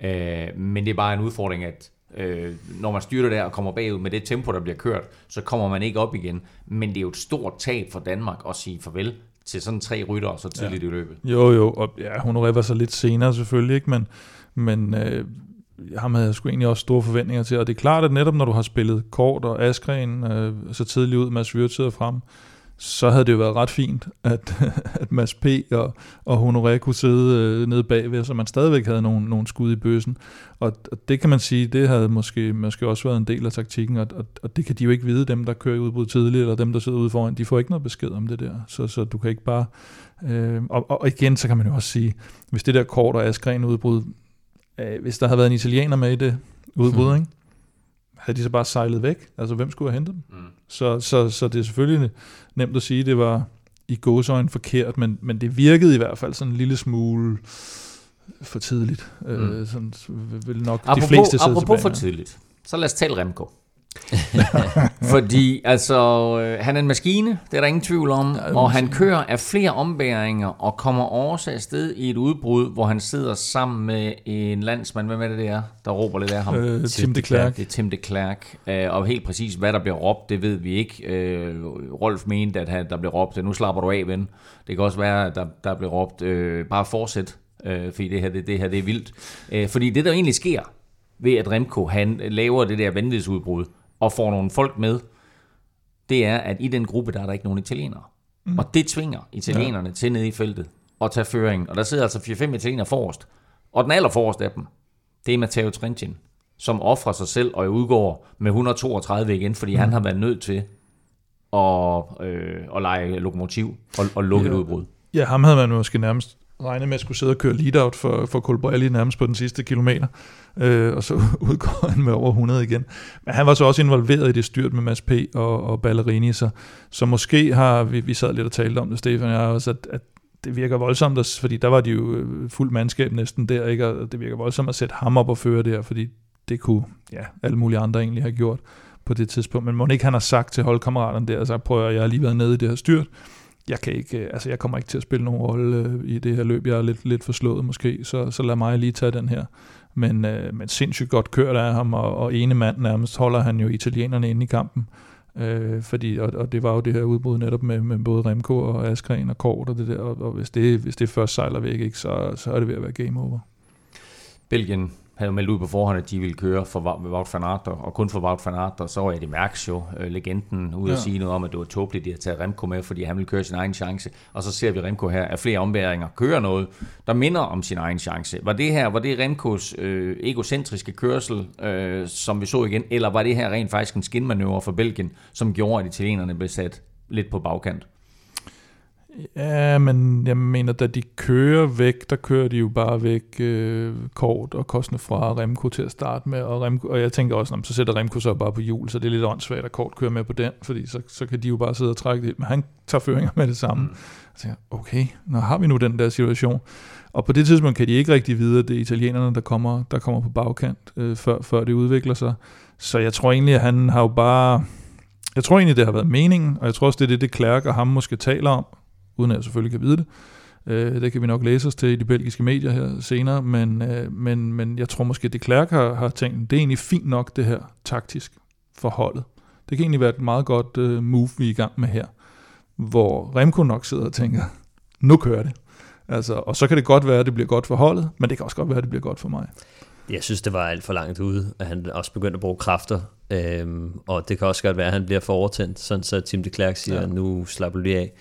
Øh, men det er bare en udfordring, at øh, når man styrter der og kommer bagud med det tempo, der bliver kørt, så kommer man ikke op igen. Men det er jo et stort tab for Danmark at sige farvel til sådan tre rytter så tidligt ja. i løbet. Jo, jo, og ja, hun var så lidt senere selvfølgelig, ikke? men, men øh, ham havde jeg sgu egentlig også store forventninger til, og det er klart, at netop når du har spillet Kort og Askren øh, så tidligt ud, Mads Wirtz frem, så havde det jo været ret fint, at, (laughs) at Mads P. og, og Honoré kunne sidde øh, nede bagved, så man stadigvæk havde nogle, nogle skud i bøssen. Og, og det kan man sige, det havde måske, måske også været en del af taktikken, og, og, og det kan de jo ikke vide, dem der kører i udbrud tidligt, eller dem der sidder ude foran, de får ikke noget besked om det der. Så, så du kan ikke bare... Øh, og, og igen, så kan man jo også sige, hvis det der kort og Askren udbrud, øh, hvis der havde været en italiener med i det udbrud, hmm. ikke? Havde de så bare sejlet væk? Altså, hvem skulle have hentet dem? Mm. Så, så, så det er selvfølgelig nemt at sige, at det var i gåsøjne forkert, men, men det virkede i hvert fald sådan en lille smule for tidligt. Øh, mm. Øh, sådan, vil nok apropos, de fleste apropos tilbage, for tidligt, så lad os tale Remco. (laughs) Fordi altså, øh, han er en maskine, det er der ingen tvivl om, ja, og han kører af flere ombæringer og kommer også afsted i et udbrud, hvor han sidder sammen med en landsmand, hvem er det, det er, der råber lidt af ham? Øh, Tim de Klerk. Det er Tim de Klerk, øh, og helt præcis, hvad der bliver råbt, det ved vi ikke. Øh, Rolf mente, at han, der blev råbt, nu slapper du af, ven. Det kan også være, at der, der bliver råbt, øh, bare fortsæt, øh, fordi det her, det, det her det er vildt. Øh, fordi det, der egentlig sker, ved at Remco han laver det der vanvidsudbrud, og får nogle folk med, det er, at i den gruppe, der er der ikke nogen italienere. Mm. Og det tvinger italienerne ja. til nede i feltet og tage føringen. Og der sidder altså 4-5 italienere forrest. Og den aller forreste af dem, det er Matteo Trentin, som offrer sig selv og udgår med 132 igen, fordi mm. han har været nødt til at, øh, at lege lokomotiv og, og lukke ja. et udbrud. Ja, ham havde man måske nærmest regnet med at skulle sidde og køre lead-out for, for Colbrelli nærmest på den sidste kilometer, øh, og så (laughs) udgår han med over 100 igen. Men han var så også involveret i det styrt med Mads P. og, og Ballerini, så, så måske har vi, vi sad lidt og talte om det, Stefan og jeg også, at, at det virker voldsomt, fordi der var de jo fuldt fuld mandskab næsten der, ikke? og det virker voldsomt at sætte ham op og føre der, fordi det kunne ja, alle mulige andre egentlig have gjort på det tidspunkt. Men må ikke han har sagt til holdkammeraterne der, så prøver jeg, jeg har lige været nede i det her styrt, jeg kan ikke, øh, altså jeg kommer ikke til at spille nogen rolle øh, i det her løb. Jeg er lidt, lidt forslået måske, så, så lad mig lige tage den her. Men, øh, men sindssygt godt kørt af ham, og, og ene mand nærmest holder han jo italienerne inde i kampen. Øh, fordi, og, og det var jo det her udbrud netop med, med både Remko og Askren og Kort og det der, og, og hvis, det, hvis det først sejler væk, ikke, så, så er det ved at være game over. Belgien havde meldt ud på forhånd, at de ville køre for Wout van Aert, og kun for Wout van Aert, og så var Eddie Merckx jo, øh, legenden, ud ja. at sige noget om, at det var tåbeligt, at tage Remco med, fordi han ville køre sin egen chance, og så ser vi Remco her af flere ombæringer køre noget, der minder om sin egen chance. Var det her, var det Remcos øh, egocentriske kørsel, øh, som vi så igen, eller var det her rent faktisk en skinmanøvre for Belgien, som gjorde, at italienerne blev sat lidt på bagkant? Ja, men jeg mener, da de kører væk, der kører de jo bare væk øh, kort og kostende fra Remco til at starte med, og, Remco, og jeg tænker også, så sætter Remco så bare på hjul, så det er lidt åndssvagt at kort køre med på den, fordi så, så kan de jo bare sidde og trække det, men han tager føringer med det samme. Mm. Jeg tænker, okay, nu har vi nu den der situation. Og på det tidspunkt kan de ikke rigtig vide, at det er italienerne, der kommer, der kommer på bagkant, øh, før, før det udvikler sig. Så jeg tror egentlig, at han har jo bare... Jeg tror egentlig, det har været meningen, og jeg tror også, det er det, det Klerk og ham måske taler om, uden at jeg selvfølgelig kan vide det. Øh, det kan vi nok læse os til i de belgiske medier her senere, men, øh, men, men jeg tror måske, at de Klerk har, har tænkt, det er egentlig fint nok det her taktisk forholdet. Det kan egentlig være et meget godt øh, move, vi er i gang med her, hvor Remco nok sidder og tænker, nu kører det. Altså, og så kan det godt være, at det bliver godt for holdet, men det kan også godt være, at det bliver godt for mig. Jeg synes, det var alt for langt ude, at han også begyndte at bruge kræfter. Øhm, og det kan også godt være, at han bliver for overtændt, sådan så Tim de Klerk siger, ja. nu slapper du lige af.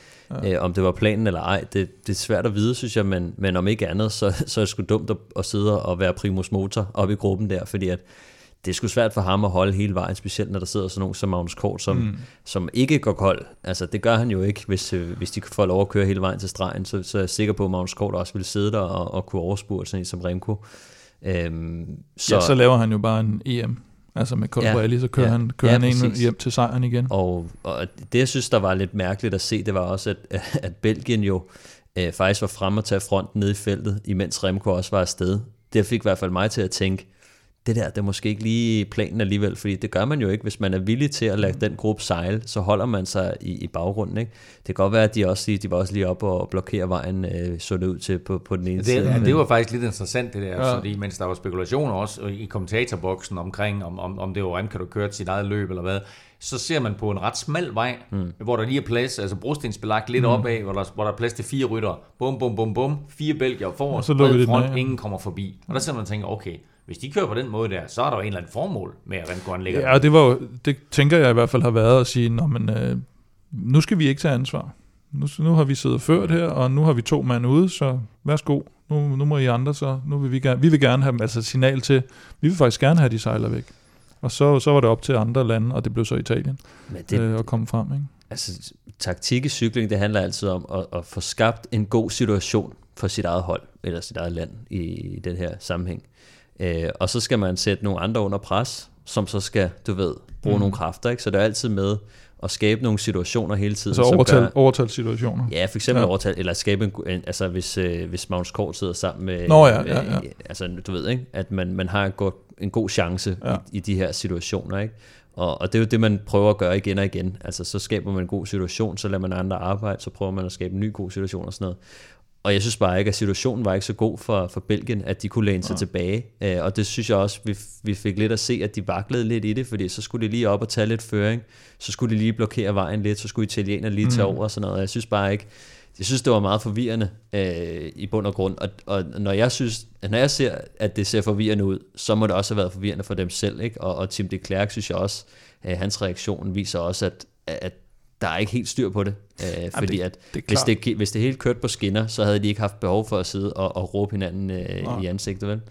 Ja. Øh, om det var planen eller ej, det, det er svært at vide, synes jeg, men, men om ikke andet, så, så er det sgu dumt at, at sidde og være primus motor op i gruppen der, fordi at det er sgu svært for ham at holde hele vejen, specielt når der sidder sådan nogen som Magnus Kort, som, mm. som ikke går kold. Altså det gør han jo ikke, hvis, øh, hvis de får lov at køre hele vejen til stregen, så, så er jeg sikker på, at Magnus Kort også vil sidde der og, og kunne overspure sådan en som Remco. Øhm, så, ja, så laver han jo bare en EM Altså med Colbrelli, ja, så kører, ja, han, kører ja, han en hjem til sejren igen. Og, og det, jeg synes, der var lidt mærkeligt at se, det var også, at, (laughs) at Belgien jo øh, faktisk var fremme og tage fronten ned i feltet, imens Remco også var afsted. Det fik i hvert fald mig til at tænke, det der, det er måske ikke lige planen alligevel, fordi det gør man jo ikke, hvis man er villig til at lade den gruppe sejle, så holder man sig i, i baggrunden. Ikke? Det kan godt være, at de også de var også lige op og blokere vejen, øh, så det ud til på, på den ene det, side. Ja, det var faktisk lidt interessant det der, ja. fordi mens der var spekulationer også i kommentatorboksen omkring, om, om, om det var Remke, der kørte sit eget løb eller hvad, så ser man på en ret smal vej, mm. hvor der lige er plads, altså brostensbelagt lidt mm. opad, hvor der, hvor der er plads til fire rytter. Bum, bum, bum, bum. Fire bælger for, og så front, den, ja. ingen kommer forbi. Og der ser man tænker, okay, hvis de kører på den måde der, så er der jo en eller anden formål med, at Remco anlægger Ja, det, var jo, det tænker jeg i hvert fald har været at sige, Nå, men, øh, nu skal vi ikke tage ansvar. Nu, nu har vi siddet ført her, og nu har vi to mand ude, så værsgo, nu, nu må I andre så, nu vil vi gerne, vi vil gerne have altså signal til, vi vil faktisk gerne have de sejler væk. Og så, så var det op til andre lande, og det blev så Italien, Men det, øh, at komme frem. Ikke? Altså, taktik i cykling, det handler altid om at, at få skabt en god situation for sit eget hold, eller sit eget land i, i den her sammenhæng. Øh, og så skal man sætte nogle andre under pres, som så skal, du ved, bruge mm. nogle kræfter. Ikke? Så det er altid med at skabe nogle situationer hele tiden. Så overtal, overtal situationer? Ja, for eksempel ja. overtal, eller skabe en, en altså hvis, øh, hvis Magnus Kort sidder sammen med, Nå, ja, ja, ja. altså du ved, ikke? at man, man har en god, en god chance ja. i, i de her situationer. Ikke? Og, og det er jo det, man prøver at gøre igen og igen. Altså så skaber man en god situation, så lader man andre arbejde, så prøver man at skabe en ny god situation og sådan noget. Og jeg synes bare ikke, at situationen var ikke så god for, for Belgien, at de kunne læne sig ja. tilbage. Øh, og det synes jeg også, vi, vi fik lidt at se, at de vaklede lidt i det, fordi så skulle de lige op og tage lidt føring, så skulle de lige blokere vejen lidt, så skulle italienerne lige tage mm. over og sådan noget. Jeg synes bare ikke, jeg synes, det var meget forvirrende øh, i bund og grund. Og, og når, jeg synes, når jeg ser, at det ser forvirrende ud, så må det også have været forvirrende for dem selv. Ikke? Og, og Tim de Klerk, synes jeg også, at hans reaktion viser også, at, at der er ikke helt styr på det. Øh, fordi det, at det hvis, det, hvis det helt kørte på skinner, så havde de ikke haft behov for at sidde og, og råbe hinanden øh, i ansigtet. Vel?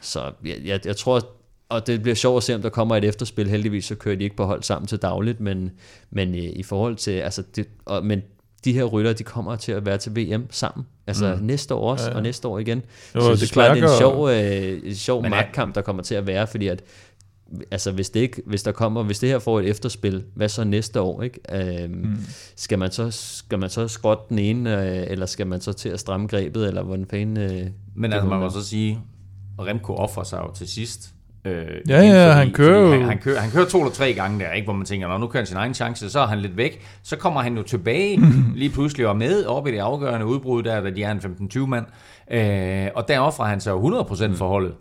Så jeg, jeg, jeg tror, og det bliver sjovt at se, om der kommer et efterspil. Heldigvis så kører de ikke på hold sammen til dagligt, men, men i, i forhold til, altså det, og, men de her rytter, de kommer til at være til VM sammen. Altså mm. næste år også, ja, ja. og næste år igen. Jo, så det, det, det er en sjov, øh, sjov magtkamp, der kommer til at være, fordi at altså hvis det ikke, hvis der kommer, hvis det her får et efterspil, hvad så næste år, ikke? Øhm, mm. skal man så skal man så skrotte den ene, øh, eller skal man så til at stramme grebet, eller hvordan fanden? Øh, Men altså man må så sige, Remco offrer sig jo til sidst. Øh, ja, ja, fordi, han kører jo. Han, han, kører, han kører to eller tre gange der, ikke, hvor man tænker, nu kører han sin egen chance, så er han lidt væk. Så kommer han jo tilbage (laughs) lige pludselig og med op i det afgørende udbrud, der, da de er en 15-20 mand. Øh, og der offrer han sig jo 100% forholdet.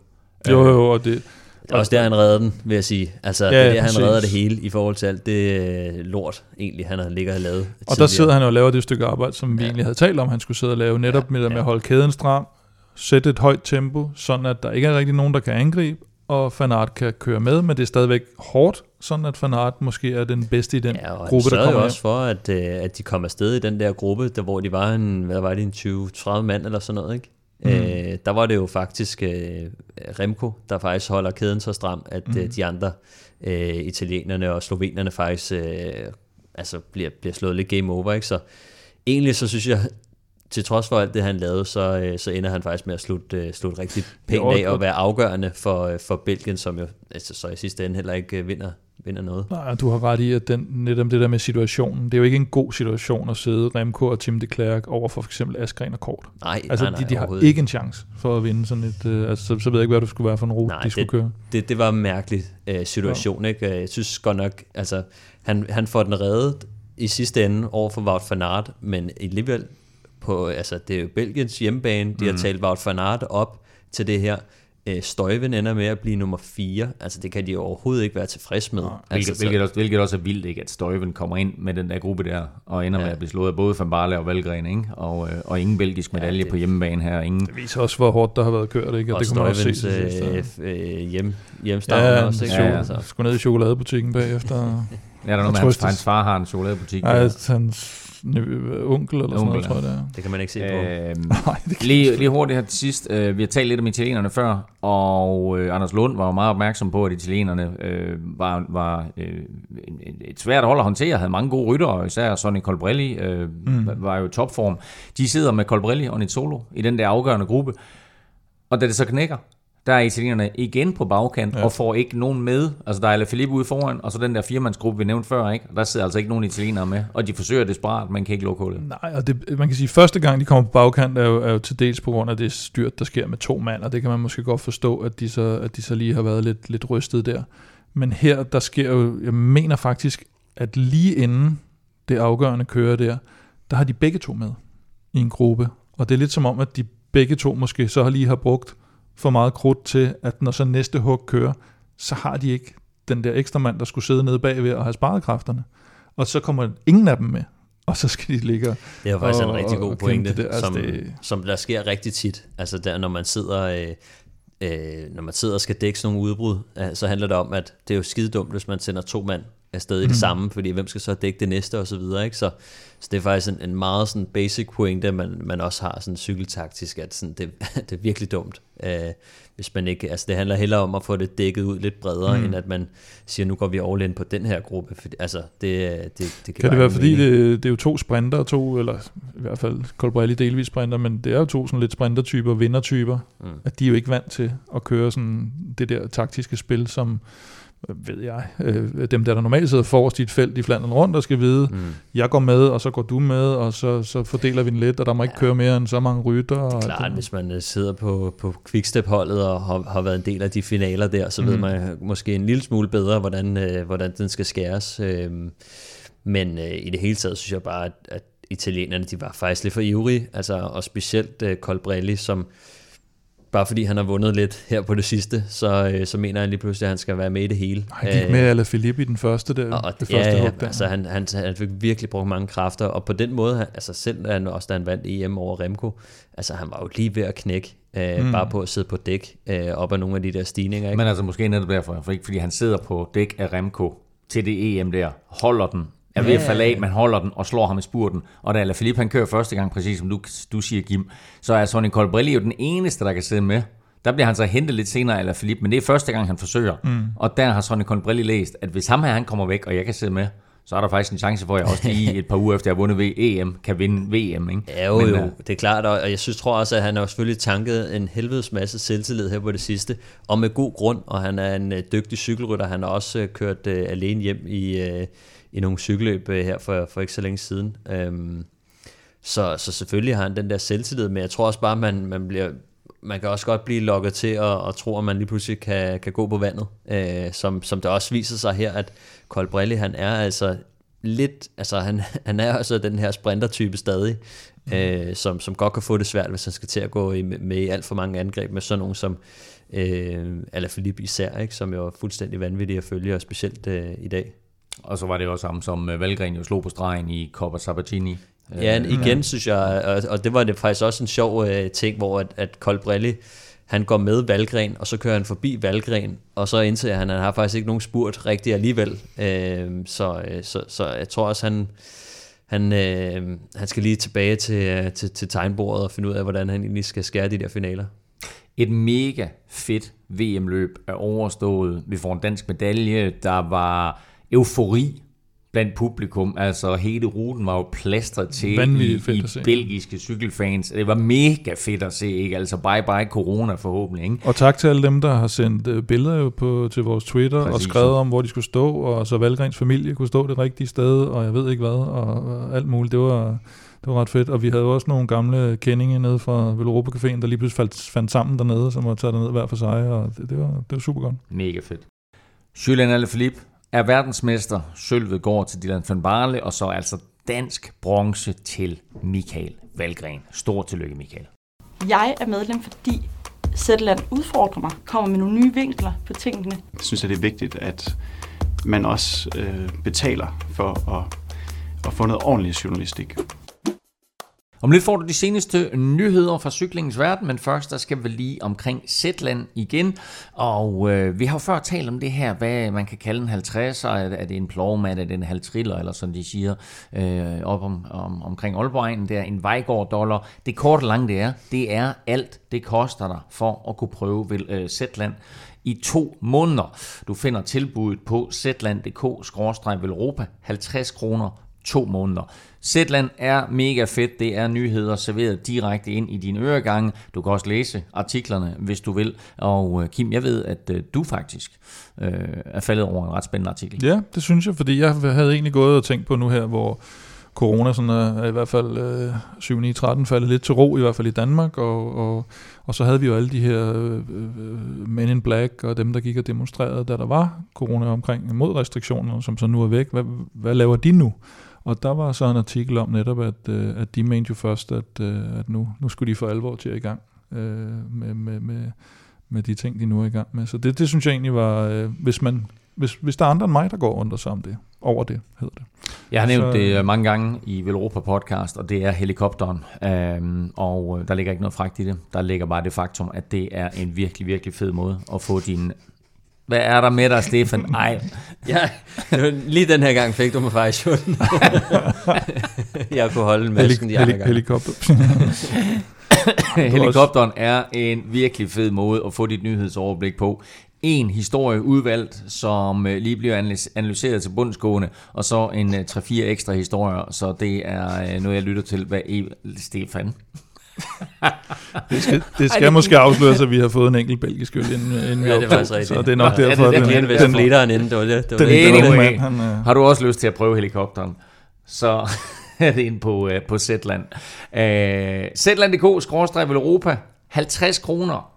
Jo, jo, og det, det er også der, han redder den, vil jeg sige. Altså, ja, det er der, han redder det hele i forhold til alt det øh, lort, egentlig, han har ligget og lavet. Og der sidder han og laver det stykke arbejde, som vi ja. egentlig havde talt om, han skulle sidde og lave, netop ja. med, med at holde kæden stram, sætte et højt tempo, sådan at der ikke er rigtig nogen, der kan angribe, og Fanart kan køre med, men det er stadigvæk hårdt, sådan at Fanart måske er den bedste i den Ja, og gruppe, der kommer jo også for, at, øh, at de kom afsted i den der gruppe, der, hvor de var en, hvad var det, en 20-30 mand eller sådan noget, ikke? Mm. Øh, der var det jo faktisk øh, Remco, der faktisk holder kæden så stram, at mm. øh, de andre øh, italienerne og slovenerne faktisk øh, altså bliver, bliver slået lidt game over, ikke? Så egentlig så synes jeg, til trods for alt det, han lavede, så, øh, så ender han faktisk med at slutte, øh, slutte rigtig pænt af og- og være afgørende for, øh, for Belgien, som jo altså, så i sidste ende heller ikke øh, vinder, vinder noget. Nej, du har ret i, at den, netop det der med situationen, det er jo ikke en god situation at sidde Remco og Tim de Klerk over for f.eks. Askren og Kort. Nej, Altså, nej, nej, de, de har ikke en chance for at vinde sådan et... Øh, altså, så, så ved jeg ikke, hvad det skulle være for en rute, Nej, de skulle det- køre. det, det var en mærkelig øh, situation. Ikke? Jeg synes godt nok, altså, han, han får den reddet i sidste ende over for Wout van Aert, men alligevel, på, altså, det er jo Belgiens hjemmebane, de Mm. har talt Wout van Aert op til det her. Øh, Støjven ender med at blive nummer 4. Altså, det kan de overhovedet ikke være tilfreds med. Hvilket, Altså, så- hvilket, også, hvilket også er vildt, ikke, at Støjven kommer ind med den der gruppe der, og ender ja. Ja. med at blive slået af både Van Barle og Valgren, ikke? Og, øh, og ingen belgisk medalje ja, det- på hjemmebane her. Ingen, Det viser også, hvor hårdt der har været kørt, ikke? Og, og det kunne man også se. Øh, ja. øh, hjem, hjemstavn Ja, også. Ikke? ja, ja. Altså, Skulle ned i chokoladebutikken bagefter. ja, der er noget Og med, hans, trøstes. hans far har en chokoladebutik. Nej, der. hans onkel eller sådan noget, Onkel, tror jeg det er. det kan man ikke se på. Øhm, (laughs) Nej, det kan Lige, lige hurtigt her til sidst. Øh, vi har talt lidt om italienerne før, og øh, Anders Lund var jo meget opmærksom på, at italienerne øh, var, var øh, et svært hold at håndtere, havde mange gode ryttere, især Sonny Colbrelli øh, mm. var jo i topform. De sidder med Colbrelli og Nizzolo i den der afgørende gruppe, og da det så knækker, der er italienerne igen på bagkant ja. og får ikke nogen med. Altså der er Alaphilippe ude foran, og så den der firmandsgruppe, vi nævnte før, ikke? Der sidder altså ikke nogen italienere med, og de forsøger desperat, men kan ikke lukke hullet. Nej, og det, man kan sige, at første gang de kommer på bagkant, er jo, er jo til dels på grund af det styrt, der sker med to mand, og det kan man måske godt forstå, at de så, at de så lige har været lidt, lidt rystet der. Men her, der sker jo, jeg mener faktisk, at lige inden det afgørende kører der, der har de begge to med i en gruppe. Og det er lidt som om, at de begge to måske så har lige har brugt for meget krudt til, at når så næste hug kører, så har de ikke den der ekstra mand, der skulle sidde nede bagved og have sparet kræfterne. Og så kommer ingen af dem med. Og så skal de ligge Det er faktisk og- en rigtig god pointe, det. Altså, som, det- som der sker rigtig tit. Altså der, når man sidder... Øh, øh, når man sidder og skal dække sådan nogle udbrud, øh, så handler det om, at det er jo skide dumt, hvis man sender to mand afsted i det Mhm. samme, fordi hvem skal så dække det næste og så videre, ikke? Så, så det er faktisk en, en meget sådan basic pointe, man, man også har sådan cykeltaktisk, at sådan, det, (laughs) det er virkelig dumt, øh, hvis man ikke, altså det handler hellere om at få det dækket ud lidt bredere, Mm. end at man siger, nu går vi all in på den her gruppe, for, altså det, det, det, det Kan det være, fordi det, det er jo to sprinter, to, eller i hvert fald Colbrelli delvis sprinter, men det er jo to sådan lidt sprintertyper, vindertyper, Mm. at de er jo ikke vant til at køre sådan det der taktiske spil, som ved jeg, øh, dem der, der normalt sidder forrest i et felt i Flandern rundt, der skal vide, Mm. jeg går med, og så går du med, og så, så fordeler vi den lidt, og der må ikke Ja. køre mere end så mange rytter. Og alt Klart, det. hvis man øh, sidder på, på Quickstep-holdet og har, har været en del af de finaler der, så mm. ved man måske en lille smule bedre, hvordan, øh, hvordan den skal skæres. Øhm, men øh, i det hele taget synes jeg bare, at, at italienerne de var faktisk lidt for ivrige, altså, og specielt øh, Colbrelli, som bare fordi han har vundet lidt her på det sidste, så, øh, så mener han lige pludselig, at han skal være med i det hele. Han gik med Ala Philippe i den første der, Og, det ja, første ja, hug der. altså han, han, han fik virkelig brugt mange kræfter, og på den måde, han, altså selv da han, også da han vandt EM over Remco, altså han var jo lige ved at knække, øh, mm. bare på at sidde på dæk, øh, op ad nogle af de der stigninger. Ikke? Men altså måske netop derfor, for ikke fordi han sidder på dæk af Remco til det EM der, holder den, er ved at Ja. af, men holder den og slår ham i spurten. Og da Alaphilippe han kører første gang, præcis som du, du siger, Kim, så er Sonny Colbrelli jo den eneste, der kan sidde med. Der bliver han så hentet lidt senere af Alaphilippe, men det er første gang, han forsøger. Mm. Og der har Sonny Colbrelli læst, at hvis ham her han kommer væk, og jeg kan sidde med, så er der faktisk en chance for, at jeg også lige (laughs) et par uger efter, jeg har vundet ved EM, kan vinde VM. Ikke? Ja, jo, Men, jo, øh, det er klart, og og jeg synes, tror også, at han har selvfølgelig tanket en helvedes masse selvtillid her på det sidste, og med god grund, og han er en øh, dygtig cykelrytter. Han har også øh, kørt øh, alene hjem i, øh, i nogle cykelløb øh, her for, for ikke så længe siden. Øhm, så, så selvfølgelig har han den der selvtillid, men jeg tror også bare, man, man bliver man kan også godt blive lokket til at, at tro, at man lige pludselig kan, kan gå på vandet. Øh, som, som der også viser sig her, at Colbrelli, han er altså lidt, altså han, (laughs) han er altså den her sprintertype stadig, mm. øh, som, som godt kan få det svært, hvis han skal til at gå i, med i alt for mange angreb med sådan nogen som øh, Alaphilippe især, ikke, som jo er fuldstændig vanvittige at følge, og specielt øh, i dag. Og så var det også ham, som øh, Valgren jo slog på stregen i Coppa Sabatini. Ja, igen synes jeg, og, det var det faktisk også en sjov uh, ting, hvor at, at Colbrelli, han går med Valgren, og så kører han forbi Valgren, og så indser han, at han har faktisk ikke nogen spurt rigtigt alligevel. Uh, så, uh, så, så jeg tror også, han, han, uh, han skal lige tilbage til, til, til tegnbordet og finde ud af, hvordan han egentlig skal skære de der finaler. Et mega fedt VM-løb er overstået. Vi får en dansk medalje. Der var eufori blandt publikum. Altså hele ruten var jo plastret til i, i belgiske cykelfans. Det var mega fedt at se, ikke? Altså bye bye corona forhåbentlig, ikke? Og tak til alle dem, der har sendt uh, billeder jo på, til vores Twitter Præcis. og skrevet om, hvor de skulle stå, og så Valgrens familie kunne stå det rigtige sted, og jeg ved ikke hvad, og, og alt muligt. Det var, det var ret fedt. Og vi havde også nogle gamle kendinge nede fra Velropa Caféen, der lige pludselig faldt, fandt sammen dernede, som var taget ned hver for sig, og det, det, var, det var super godt. Mega fedt. Julian Alaphilippe, er verdensmester. Sølvet går til Dylan van Barle, og så altså dansk bronze til Michael Valgren. Stort tillykke, Michael. Jeg er medlem, fordi Zetland udfordrer mig, kommer med nogle nye vinkler på tingene. Jeg synes, at det er vigtigt, at man også øh, betaler for at, at få noget ordentlig journalistik. Om lidt får du de seneste nyheder fra cyklingens verden, men først der skal vi lige omkring Zetland igen. Og øh, vi har jo før talt om det her, hvad man kan kalde en 50'er. Er det en plovmand, er det en halvtriller, eller sådan de siger, øh, op om, om, omkring Aalborg der en Vejgaard-dollar. Det korte lange det er, det er alt, det koster dig for at kunne prøve vel, øh, Zetland i to måneder. Du finder tilbuddet på zetland.dk-europa 50 kroner to måneder. Zetland er mega fedt. Det er nyheder serveret direkte ind i dine øregange. Du kan også læse artiklerne, hvis du vil. Og øh, Kim, jeg ved, at øh, du faktisk øh, er faldet over en ret spændende artikel. Ja, det synes jeg, fordi jeg havde egentlig gået og tænkt på nu her, hvor corona sådan er, er i hvert fald øh, 7 9 13 faldet lidt til ro, i hvert fald i Danmark, og, og, og så havde vi jo alle de her øh, øh, Men in Black, og dem, der gik og demonstrerede, da der var corona omkring mod restriktioner, som så nu er væk. Hvad, hvad laver de nu? Og der var så en artikel om netop, at, øh, at de mente jo først, at, øh, at nu, nu skulle de for alvor til at i gang øh, med, med, med, med de ting, de nu er i gang med. Så det, det synes jeg egentlig var, øh, hvis, man, hvis, hvis der er andre end mig, der går under sig om det, over det, hedder det. Jeg har nævnt så, det mange gange i Velropa podcast, og det er helikopteren. Øhm, og øh, der ligger ikke noget fragt i det. Der ligger bare det faktum, at det er en virkelig, virkelig fed måde at få din hvad er der med dig, Stefan? Ej. Ja, lige den her gang fik du mig faktisk jo. (laughs) jeg kunne holde masken de andre. Helikopter. (laughs) Helikopteren er en virkelig fed måde at få dit nyhedsoverblik på. En historie udvalgt, som øh, lige bliver analyseret til bundsgående, og så en 3-4 øh, ekstra historier, så det er øh, noget, jeg lytter til. Hvad e Stefan? (laughs) det skal, det skal Ej, det måske afsløres, at vi har fået en enkelt belgisk øl inden, inden ja, vi optog, så det er nok ja, derfor, ja, det, det, den, den, den, inden, det var det. det, var det. Anyway, mand, han, uh... Har du også lyst til at prøve helikopteren, så (laughs) er det ind på, uh, på Zetland. Uh, Zetland.dk-Europa, 50 kroner,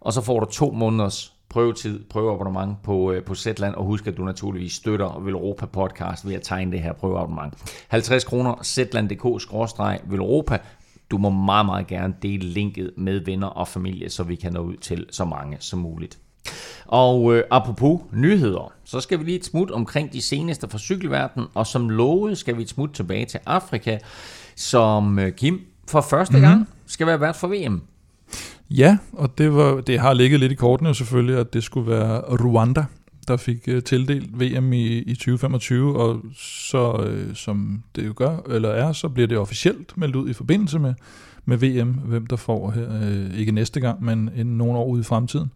og så får du to måneders prøvetid, prøveabonnement på, på Zetland, og husk, at du naturligvis støtter Velropa podcast ved at tegne det her prøveabonnement. 50 kroner, Zetland.dk-Velropa, du må meget, meget gerne dele linket med venner og familie, så vi kan nå ud til så mange som muligt. Og øh, apropos nyheder, så skal vi lige et smut omkring de seneste fra cykelverdenen, og som lovet skal vi et smut tilbage til Afrika, som øh, Kim for første mm-hmm. gang skal være vært for VM. Ja, og det, var, det har ligget lidt i kortene selvfølgelig, at det skulle være Rwanda, der fik uh, tildelt VM i, i 2025, og så uh, som det jo gør, eller er, så bliver det officielt meldt ud i forbindelse med, med VM, hvem der får her, uh, ikke næste gang, men inden nogle år ude i fremtiden.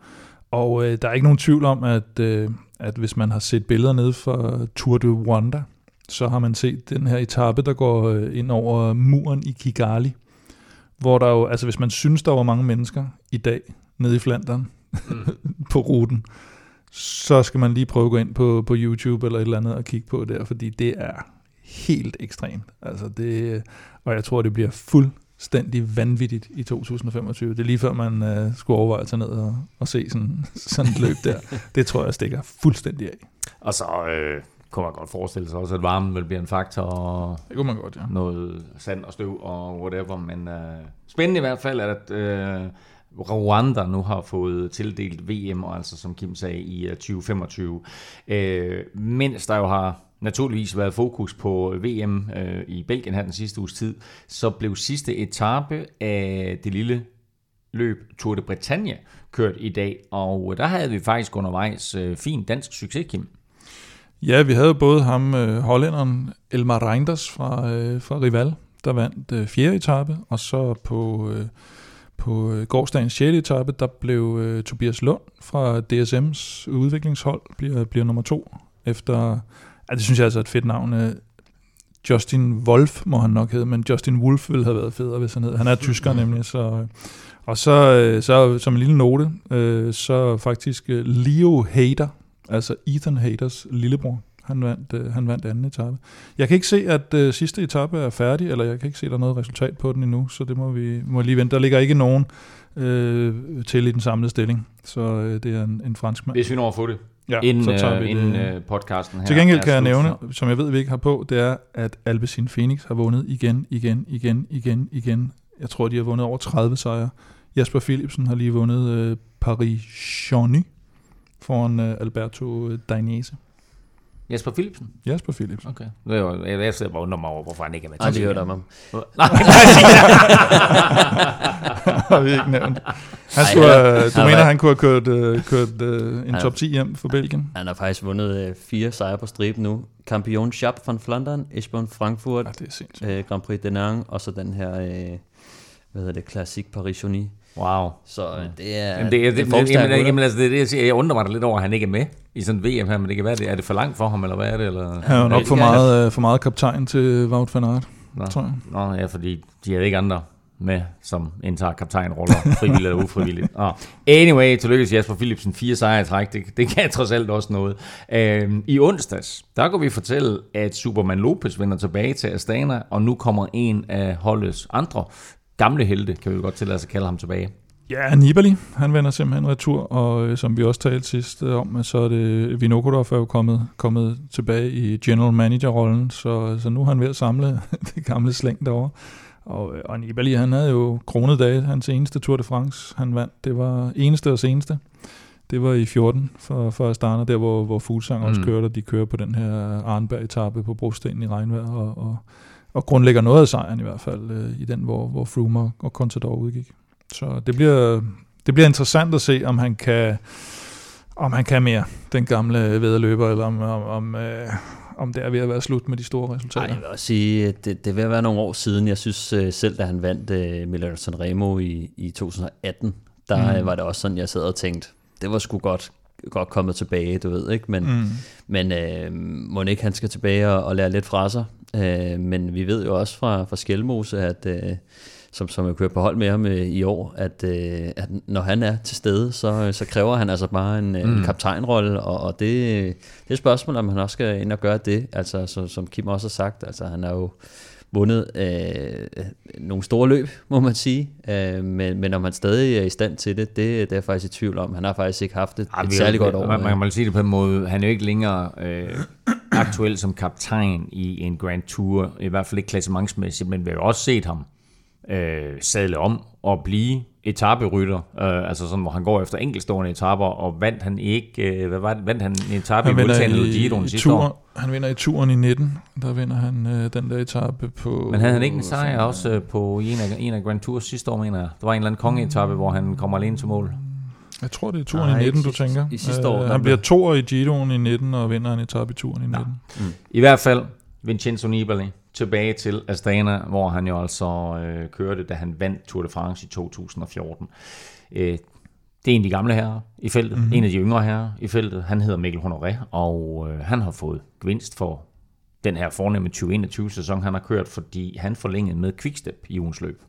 Og uh, der er ikke nogen tvivl om, at, uh, at hvis man har set billeder ned fra Tour de Rwanda, så har man set den her etape, der går uh, ind over muren i Kigali, hvor der jo, altså hvis man synes, der var mange mennesker i dag nede i Flandern mm. (laughs) på ruten, så skal man lige prøve at gå ind på, på YouTube eller et eller andet og kigge på der, fordi det er helt ekstremt. Altså det, og jeg tror, det bliver fuldstændig vanvittigt i 2025. Det er lige før, man uh, skulle overveje at tage ned og, og se sådan, sådan et løb der. (laughs) Det tror jeg stikker fuldstændig af. Og så øh, kunne man godt forestille sig også, at varmen vil blive en faktor. Og det kunne man godt, ja. Noget sand og støv og whatever. Men uh, spændende i hvert fald, at... Uh, Rwanda nu har fået tildelt VM, og altså som Kim sagde, i øh, 2025. Øh, mens der jo har naturligvis været fokus på øh, VM øh, i Belgien her den sidste uges tid, så blev sidste etape af det lille løb Tour de Bretagne kørt i dag, og øh, der havde vi faktisk undervejs øh, fin dansk succes, Kim. Ja, vi havde både ham, øh, hollænderen Elmar Reinders fra, øh, fra Rival, der vandt øh, fjerde etape, og så på, øh, på øh, gårdsdagens 6. etape, der blev øh, Tobias Lund fra DSM's udviklingshold, bliver, bliver nummer to, efter, ja, det synes jeg altså er et fedt navn, øh, Justin Wolf må han nok hedde, men Justin Wolf ville have været federe, hvis han hed. Han er tysker nemlig, så... Øh, og så, øh, så som en lille note, øh, så faktisk Leo Hader, altså Ethan Haders lillebror, han vandt, øh, han vandt anden etape. Jeg kan ikke se, at øh, sidste etape er færdig, eller jeg kan ikke se, at der er noget resultat på den endnu, så det må vi må lige vente. Der ligger ikke nogen øh, til i den samlede stilling, så øh, det er en, en fransk mand. Hvis vi når at få det, ja, inden, så tager øh, vi inden det. øh, podcasten her. Til gengæld kan jeg nævne, så- som jeg ved, vi ikke har på, det er, at Alpecin Phoenix har vundet igen, igen, igen, igen, igen. Jeg tror, de har vundet over 30 sejre. Jasper Philipsen har lige vundet øh, Paris-Chauny foran øh, Alberto Dainese. Jesper Philipsen? Jasper Philipsen. Okay. Det er jo- Jeg, jeg sidder bare og undrer mig over, hvorfor han ikke er med. Aldrig hørt om ham. Nej, (laughs) (laughs) har vi ikke nævnt. Han Ej, skulle, har- øh, du han mener, han kunne have kørt, øh, kørt øh, en Han- top 10 hjem for Belgien? Han har faktisk vundet øh, fire sejre på striben nu. Campion Chap van Flandern, Eschborn Frankfurt, Ja, det er øh, Grand Prix Denang, og så den her, øh, hvad hedder det, Classic Paris-Chauny. Wow. Så øh, det er, Jamen, det, er- det, er jamen, rytter. jamen, altså, det, er det, jeg, siger. jeg undrer mig lidt over, at han ikke er med i sådan et VM her, men det kan være, det, er det for langt for ham, eller hvad er det? Eller? Han er jo nok for meget, øh, for meget kaptajn til Wout van Aert, Nå, tror jeg. Nå, ja, fordi de havde ikke andre med, som indtager kaptajnroller, frivilligt eller ufrivilligt. Nå. Anyway, tillykke til Jasper Philipsen, fire sejre i træk, det, det kan trods alt også noget. Øhm, I onsdags, der kunne vi fortælle, at Superman Lopez vender tilbage til Astana, og nu kommer en af holdets andre gamle helte, kan vi jo godt tillade os at kalde ham tilbage. Ja, Nibali, han vender simpelthen retur, og øh, som vi også talte sidst øh, om, så er det Vinokurov er jo kommet, kommet tilbage i general manager-rollen, så, så nu er han ved at samle (laughs) det gamle slæng derovre. Og, øh, og Nibali, han havde jo kronet dage, hans eneste Tour de France, han vandt, det var eneste og seneste. Det var i 14 for, for Astana, der hvor, hvor Fuglsang også Mm. kørte, og de kører på den her Arnberg-etappe på brosten i regnvejr, og, og, og grundlægger noget af sejren i hvert fald øh, i den, hvor, hvor Froome og, og Contador udgik. Så det bliver, det bliver interessant at se, om han kan, om han kan mere, den gamle vedløber, eller om, om, om, øh, om det er ved at være slut med de store Ej, resultater. jeg vil også sige, at det, det ved at være nogle år siden. Jeg synes øh, selv, da han vandt øh, Milano Sanremo i, i 2018, der Mm. mm. var det også sådan, jeg sad og tænkte, det var sgu godt, godt kommet tilbage, du ved, ikke? Men, Mm. men øh, må ikke han skal tilbage og, og lære lidt fra sig. Øh, men vi ved jo også fra, fra Skelmose, at, øh, som, som jeg kører på hold med ham øh, i år, at, øh, at når han er til stede, så, så kræver han altså bare en, mm. en kaptajnrolle, og, og det, det er et spørgsmål, om han også skal ind og gøre det. Altså, så, som Kim også har sagt, altså han er jo vundet øh, nogle store løb, må man sige. Øh, men, men om han stadig er i stand til det, det, det er jeg faktisk i tvivl om. Han har faktisk ikke haft et, Ej, et særligt godt år. Man, man må sige det på en måde. Han er jo ikke længere øh, aktuel som kaptajn i en Grand Tour, i hvert fald ikke klassementsmæssigt, men vi har jo også set ham øh, sadle om og blive etaperytter, øh, altså sådan, hvor han går efter enkeltstående etaper, og vandt han ikke, øh, hvad var det, vandt han en etape i Han Vueltaen eller i, Giroen i sidste turen, år? han vinder i turen i 19, der vinder han øh, den der etape på... Men havde han ikke en sejr også øh, på en af, en af Grand Tours sidste år, mener jeg? Der var en eller anden kongeetappe, hvor han kommer alene til mål. Jeg tror, det er turen Nej, i 19, ikke du tænker. i sidste år, Øh, han blev- bliver toer i Giroen i 19, og vinder en etape i turen i 19. I hvert fald Vincenzo Nibali tilbage til Astana, hvor han jo altså øh, kørte, da han vandt Tour de France i 2014. Øh, det er en af de gamle herrer i feltet, Mhm. mm-hmm. en af de yngre herrer i feltet. Han hedder Mikkel Honoré, og øh, han har fået gevinst for den her fornemme 2021-sæson, han har kørt, fordi han forlængede med Quickstep i ugens løb.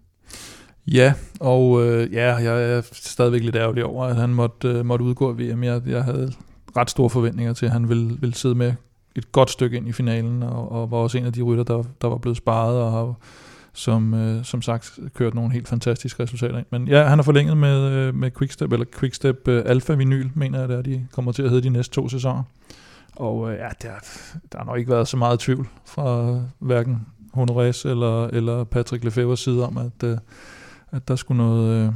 Ja, og øh, ja, jeg er stadigvæk lidt ærgerlig over, at han måtte, øh, måtte udgå af VM. Jeg, jeg havde ret store forventninger til, at han ville, ville sidde med et godt stykke ind i finalen, og, og var også en af de rytter, der, der var blevet sparet, og har som, øh, som sagt kørt nogle helt fantastiske resultater ind. Men ja, han har forlænget med, øh, med Quickstep, eller Quickstep øh, Alpha Vinyl, mener jeg, det er, de kommer til at hedde de næste to sæsoner. Og øh, ja, der, der har nok ikke været så meget tvivl fra hverken Honorés eller, eller Patrick Lefebvre's side om, at, øh, at der skulle noget, øh,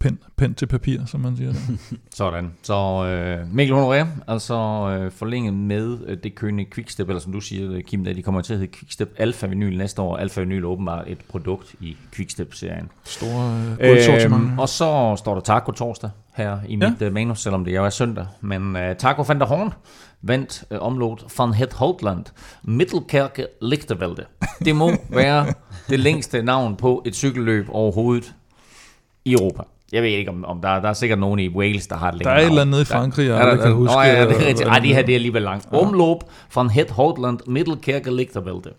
pen, pen til papir, som man siger. Der. (laughs) Sådan. Så øh, Mikkel Honoré, altså øh, forlænget med øh, det kønne Quickstep, eller som du siger, Kim, da de kommer til at hedde Quickstep Alpha Vinyl næste år. Alpha Vinyl er åbenbart et produkt i Quickstep-serien. Store øh. Øhm, og så står der taco torsdag her i mit ja. manus, selvom det jo er søndag. Men uh, Taco van der Horn vandt uh, omlot van het Holtland Middelkerke Lichtervelde. Det må (laughs) være det længste navn på et cykelløb overhovedet i Europa. Jeg ved ikke, om, om der, der er sikkert nogen i Wales, der har et Der er et eller andet nede i Frankrig, jeg aldrig kan huske. Nå, ja, det er rigtigt. Ej, det her det er alligevel langt. Ja. Omlop van het Holtland Middelkerke Lichtervelde.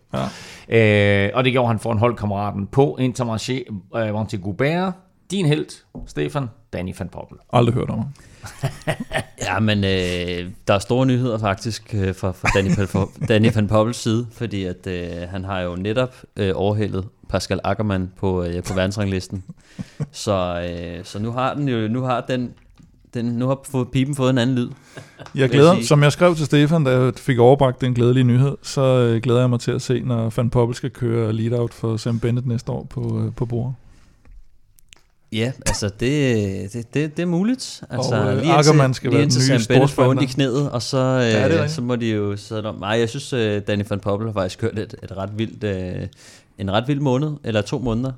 Ja. Øh, og det gjorde han for en holdkammeraten på Intermarché øh, Goubert. Din held, Stefan, Danny van Poppel. Aldrig hørt om ham. (laughs) Ja, men øh, der er store nyheder faktisk øh, fra, fra Danny, Danny van Poppels side, fordi at øh, han har jo netop øh, overhældet Pascal Ackermann på, øh, på verdensranglisten. (laughs) Så, øh, så nu har den jo, nu har den, den nu har fået, pipen fået en anden lyd. Jeg glæder, sige. som jeg skrev til Stefan, da jeg fik overbragt den glædelige nyhed, så øh, glæder jeg mig til at se, når Van Poppel skal køre lead-out for Sam Bennett næste år på, øh, på bord. Ja, altså det, det, det, det er muligt. Altså, Og, øh, lige Ackermann skal lige være den nye Bennett får ondt i knæet, og så, Ja, det er øh, så må de jo om. Nej, jeg synes, øh, Danny van Poppel har faktisk kørt et, et ret vildt, øh, en ret vild måned, eller to måneder.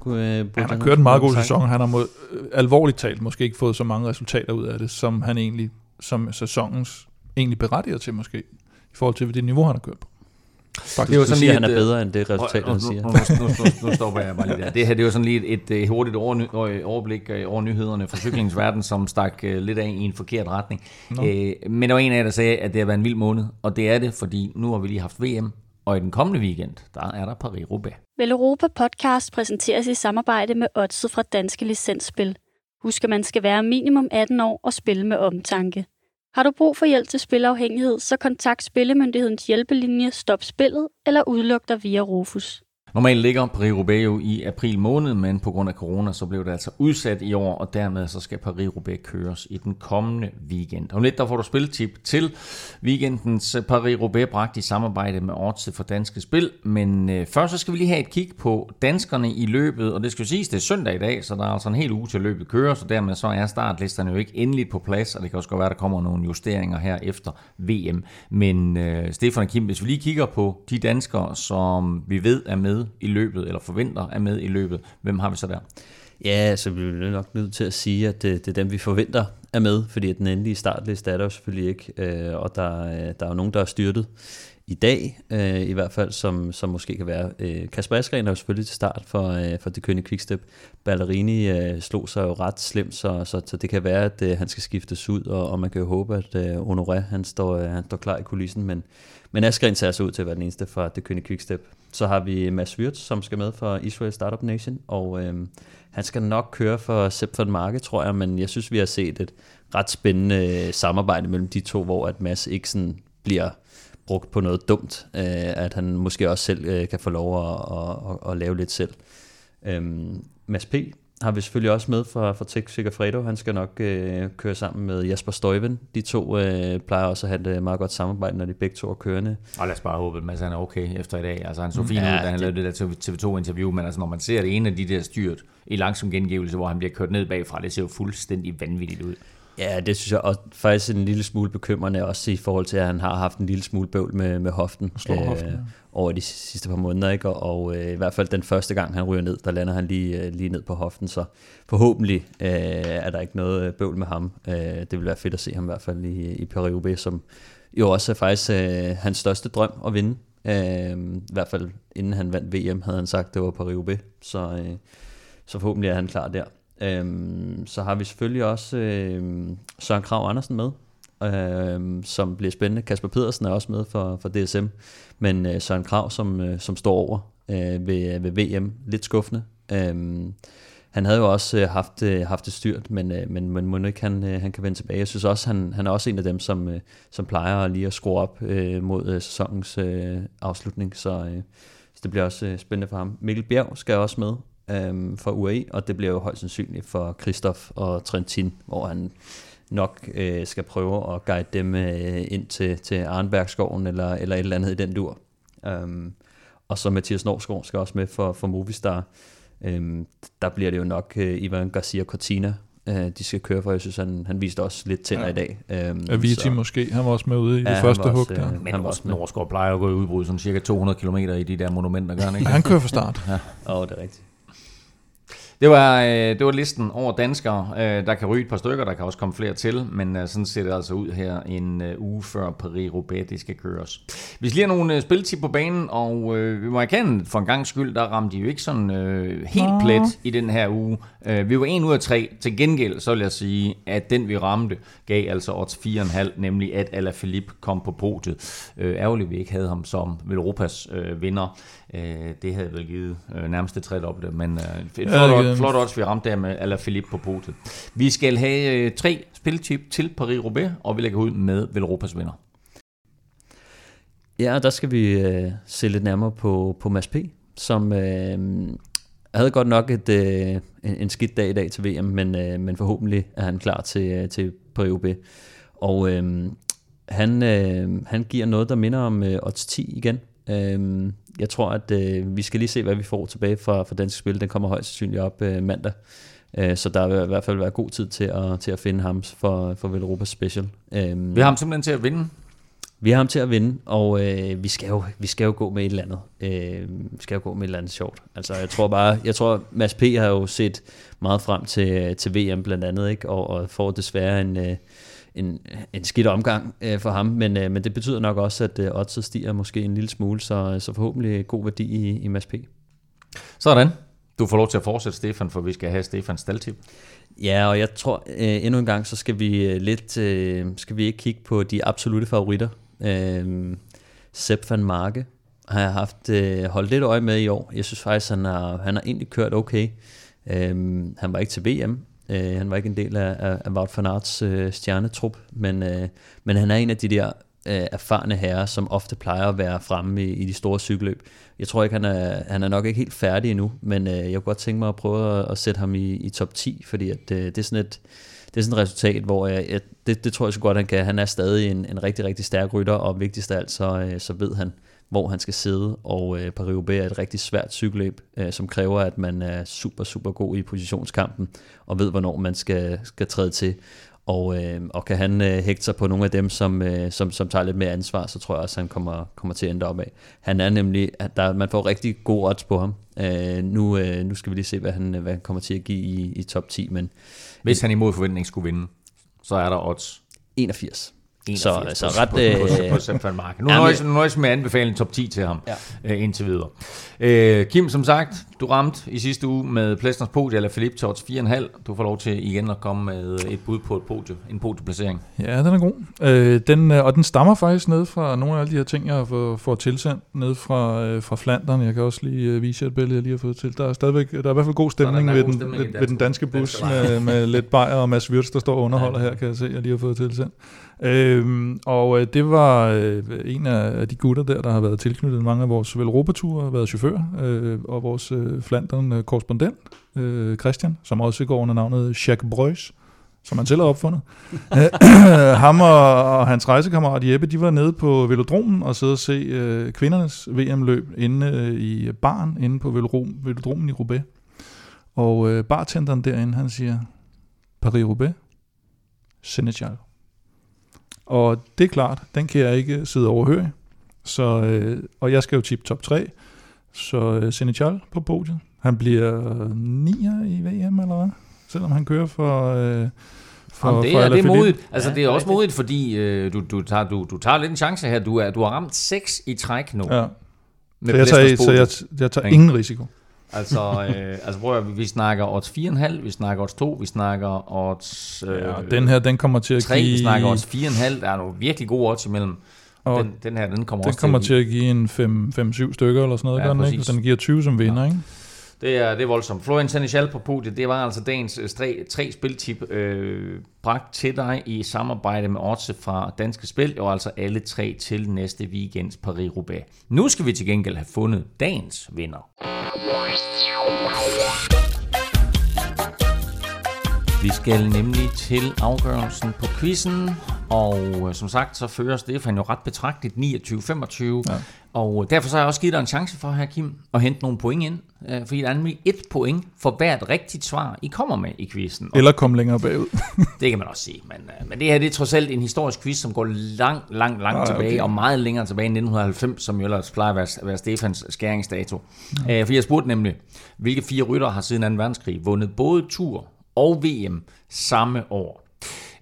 Kunne, øh, Han har kørt en meget god sæson. Han har mod, øh, alvorligt talt måske ikke fået så mange resultater ud af det, som han egentlig, som sæsonens egentlig berettiger til måske, i forhold til det niveau, han har kørt på. Faktisk. Det er jo sådan siger, lige han er et, øh, bedre end det resultat, han siger. nu, nu, nu, nu stopper jeg bare lige der. Det her det er jo sådan lige et, et, et hurtigt over, overblik øh, over nyhederne fra cyklingens (laughs) verden, som stak øh, lidt af i en forkert retning. Øh, men der var en af jer, der sagde, at det har været en vild måned, og det er det, fordi nu har vi lige haft VM, og i den kommende weekend, der er der Paris-Roubaix. Vel Europa Podcast præsenteres i samarbejde med Odset fra Danske Licensspil. Husk, at man skal være minimum 18 år og spille med omtanke. Har du brug for hjælp til spilafhængighed, så kontakt Spillemyndighedens hjælpelinje Stop Spillet eller udluk dig via Rufus. Normalt ligger Paris-Roubaix jo i april måned, men på grund af corona, så blev det altså udsat i år, og dermed så skal Paris-Roubaix køres i den kommende weekend. Om lidt der får du spiltip til weekendens Paris-Roubaix bragt i samarbejde med Odds for Danske Spil, men øh, først så skal vi lige have et kig på danskerne i løbet, og det skal jo siges, det er søndag i dag, så der er altså en hel uge til løbet kører, så dermed så er startlisterne jo ikke endeligt på plads, og det kan også godt være, at der kommer nogle justeringer her efter VM. Men øh, Stefan og Kim, hvis vi lige kigger på de danskere, som vi ved er med i løbet, eller forventer er med i løbet, hvem har vi så der? Ja, så vi er nok nødt til at sige, at det, det er dem, vi forventer er med, fordi at den endelige startliste er der jo selvfølgelig ikke, øh, og der, øh, der er jo nogen, der er styrtet i dag, øh, i hvert fald, som, som måske kan være. Øh, Kasper Askren er jo selvfølgelig til start for, øh, for det kønne Quickstep. Ballerini øh, slog sig jo ret slemt, så, så, så det kan være, at øh, han skal skiftes ud, og, og man kan jo håbe, at øh, Honoré han står, øh, han står klar i kulissen, men, men Askren ser altså ud til at være den eneste fra det kønne Quickstep. Så har vi Mads Wirtz, som skal med for Israel Startup Nation, og øh, han skal nok køre for Sepp van Marke, tror jeg, men jeg synes, vi har set et ret spændende øh, samarbejde mellem de to, hvor at Mads ikke sådan bliver brugt på noget dumt, øh, at han måske også selv øh, kan få lov at, at, at, at lave lidt selv. Øhm, Mads P har vi selvfølgelig også med fra, fra Tech Sigafredo. Han skal nok øh, køre sammen med Jasper Støjven. De to øh, plejer også at have et meget godt samarbejde, når de begge to er kørende. Og lad os bare håbe, at Mads han er okay efter i dag. Altså han så fin Ja, ud, da han det- lavede det der TV2-interview, men altså når man ser det ene af de der styrt i langsom gengivelse, hvor han bliver kørt ned bagfra, det ser jo fuldstændig vanvittigt ud. Ja, det synes jeg og faktisk en lille smule bekymrende også i forhold til, at han har haft en lille smule bøvl med, med hoften, hoften, ja. over de sidste par måneder. Ikke? Og, og øh, i hvert fald den første gang, han ryger ned, der lander han lige, øh, lige ned på hoften. Så forhåbentlig øh, er der ikke noget øh, bøvl med ham. Øh, det vil være fedt at se ham i hvert fald i, i Paris-Roubaix, som jo også er faktisk øh, hans største drøm at vinde. Øh, I hvert fald inden han vandt VM, havde han sagt, det var Paris-Roubaix. Så, øh, så forhåbentlig er han klar der. Øhm, så har vi selvfølgelig også øhm, Søren Krav Andersen med, øhm, som bliver spændende. Kasper Pedersen er også med for, for DSM, men øh, Søren Krav, som, øh, som står over øh, ved, øh, ved VM, lidt skuffende. Øhm, han havde jo også øh, haft, øh, haft det styrt, men, øh, men, men må nu ikke han, øh, han kan vende tilbage. Jeg synes også, han, han er også en af dem, som, øh, som plejer lige at skrue op øh, mod øh, sæsonens øh, afslutning, så, øh, så det bliver også øh, spændende for ham. Mikkel Bjerg skal også med øhm, for UAE, og det bliver jo højst sandsynligt for Christoph og Trentin, hvor han nok øh, skal prøve at guide dem øh, ind til, til Arnbergskoven eller, eller et eller andet i den dur. Um, og så Mathias Norsgaard skal også med for, for Movistar. Øhm, der bliver det jo nok øh, Ivan Garcia Cortina, øh, de skal køre for. Jeg synes, han, han viste også lidt tænder ja. i dag. Øhm, Avicii så- måske, han var også med ude i Ja, det første hug også, der. øh, Men Han var også. Norsgaard plejer at gå i udbrud sådan cirka 200 km i de der monumenter, gør han ikke? Ja, han kører fra start. Åh, oh, det er rigtigt. Det var, øh, det var listen over danskere. Øh, der kan ryge et par stykker, der kan også komme flere til, men øh, sådan ser det altså ud her en øh, uge før Paris-Roubaix, det skal køres. Vi lige have nogle øh, spiltip på banen, og øh, vi må erkende, for en gang skyld, der ramte de jo ikke sådan øh, helt Nå. plet i den her uge. Øh, vi var en ud af tre. Til gengæld, så vil jeg sige, at den vi ramte, gav altså odds 4,5, nemlig at Alaphilippe kom på podiet. Øh, ærgerligt, vi ikke havde ham som Europas øh, vinder. Øh, det havde vel givet øh, nærmest det tredobbelte, men øh, et Ja, flot, det givet- flot odds, vi ramte der med Alaphilippe på podiet. Vi skal have øh, tre spiltip til Paris-Roubaix, og vi lægger ud med Velropas vinder. Ja, og der skal vi øh, se lidt nærmere på, på Mads P., som øh, havde godt nok et, øh, en, en skidt dag i dag til VM, men, øh, men forhåbentlig er han klar til, øh, til Paris-Roubaix. Og øh, han, øh, han giver noget, der minder om øh, odds 10 igen. Øh, jeg tror, at øh, vi skal lige se, hvad vi får tilbage fra, fra Dansk Spil. Den kommer højst sandsynligt op øh, mandag. Øh, så der vil i hvert fald være god tid til at, til at finde ham for, for Velropa Special. Øh, Vi har ham simpelthen til at vinde. vi har ham til at vinde, og øh, vi, skal jo, vi skal jo gå med et eller andet. Øh, vi skal jo gå med et eller andet sjovt. Altså, jeg tror bare, jeg tror, Mads P. har jo set meget frem til, til VM blandt andet, ikke? Og, og får desværre en, øh, en, en skidt omgang øh, for ham, men, øh, men det betyder nok også, at øh, oddset stiger måske en lille smule, så, så forhåbentlig god værdi i, i Mads P. Sådan. Du får lov til at fortsætte, Stefan, for vi skal have Stefans staldtip. Ja, og jeg tror øh, endnu en gang, så skal vi øh, lidt, øh, skal vi ikke kigge på de absolute favoritter. Øh, Sepp van Marke har jeg haft øh, holdt lidt øje med i år. Jeg synes faktisk, han har, han har egentlig kørt okay. Øh, han var ikke til VM. Øh, han var ikke en del af, af, af Wout van Aerts øh, stjernetrup, men, øh, men han er en af de der øh, erfarne herrer, som ofte plejer at være fremme i, i de store cykelløb. Jeg tror ikke, han er, han er nok ikke helt færdig endnu, men øh, jeg kunne godt tænke mig at prøve at, at sætte ham i, i top 10, fordi at, øh, det er sådan et det er sådan et resultat, hvor jeg, jeg, det, det tror jeg så godt, han kan. Han er stadig en, en rigtig, rigtig stærk rytter, og vigtigst af alt, så, øh, så ved han, hvor han skal sidde, og øh, Paris-Roubaix er et rigtig svært cykelløb, øh, som kræver, at man er super, super god i positionskampen, og ved, hvornår man skal, skal træde til. Og, øh, og kan han øh, hægte sig på nogle af dem, som, øh, som, som tager lidt mere ansvar, så tror jeg også, at han kommer, kommer til at ende op af. Han er nemlig, at der, man får rigtig god odds på ham. Øh, nu, øh, nu skal vi lige se, hvad han, hvad han kommer til at give i, i top 10, men Hvis han imod forventning skulle vinde, så er der odds 81. 81 Så, så på, ret... på, på, Øh, på van Marken. Nu Ja, nøjes, nu nøjes med at anbefale en top 10 til ham Ja. øh, indtil videre. Øh, Kim, som sagt, du ramte i sidste uge med Plesners podie, eller Philip odds 4,5. Du får lov til igen at komme med et bud på et podie, en podieplacering. Ja, den er god. Øh, den, øh, og den stammer faktisk ned fra nogle af alle de her ting, jeg har fået, fået tilsendt ned fra, øh, fra Flandern. Jeg kan også lige øh, vise jer et billede, jeg lige har fået til. Der er stadigvæk, der er i hvert fald god stemning, der er ved, god den, stemning ved, den ved den danske bus danske med, med lidt bajer og Mads Wirtz, der står og underholder her, kan jeg se, jeg lige har fået tilsendt. Øhm, og øh, det var øh, en af de gutter der, der har været tilknyttet mange af vores velropature, været chauffør, øh, og vores øh, Flandern-korrespondent, øh, øh, Christian, som også går under navnet Jacques Breus, som han selv har opfundet. Øh, ham og, og hans rejsekammerat Jeppe, de var nede på velodromen og sidde og se øh, kvindernes VM-løb inde øh, i barn, inde på velodrom, velodromen i Roubaix. Og øh, bartenderen derinde, han siger, Paris-Roubaix, Senegal. Og det er klart, den kan jeg ikke sidde overhøre. Så, øh, og jeg skal jo tippe top 3. Så øh, Senegal på podiet. Han bliver 9'er i VM, eller hvad? Selvom han kører for... Øh, for Jamen, det, for er, det er modigt. Altså, Ja, det er også rigtigt. modigt, fordi øh, du, du, tager, du, du tager lidt en chance her. Du, er, du har ramt 6 i træk nu. Ja. med Så jeg tager, så jeg, jeg tager ingen risiko. Altså, øh, altså prøv at, vi snakker odds 4,5, vi snakker odds 2, vi snakker odds øh, Ja, den her, den kommer til at 3, give... vi snakker odds 4,5. Der er nogle virkelig gode odds imellem. og Den, den her, den kommer den også kommer til til at give en 5-7 stykker eller sådan noget, Ja, ja, gør den ikke? Så den giver 20 som vinder, ikke? Det er, det er voldsomt. Florian Senechal på podiet, det var altså dagens øh, tre, tre spiltip øh, bragt til dig i samarbejde med Odds fra Danske Spil, og altså alle tre til næste weekends Paris-Roubaix. Nu skal vi til gengæld have fundet dagens vinder. Vi skal nemlig til afgørelsen på quizzen. og øh, som sagt, så fører Stefan jo ret betragteligt 29-25, ja og derfor så har jeg også givet dig en chance for her, Kim, at hente nogle point ind, øh, fordi der er nemlig et point for hvert rigtigt svar, I kommer med i quizzen. Eller kom længere bagud. (laughs) det kan man også sige, men, øh, men det her det er trods alt en historisk quiz, som går langt, langt, langt Ah, tilbage, okay. og meget længere tilbage end 1990, som jo ellers plejer at være, være Stefans skæringsdato. Ja. for jeg spurgte nemlig, hvilke fire rytter har siden 2. verdenskrig vundet både Tour og VM samme år?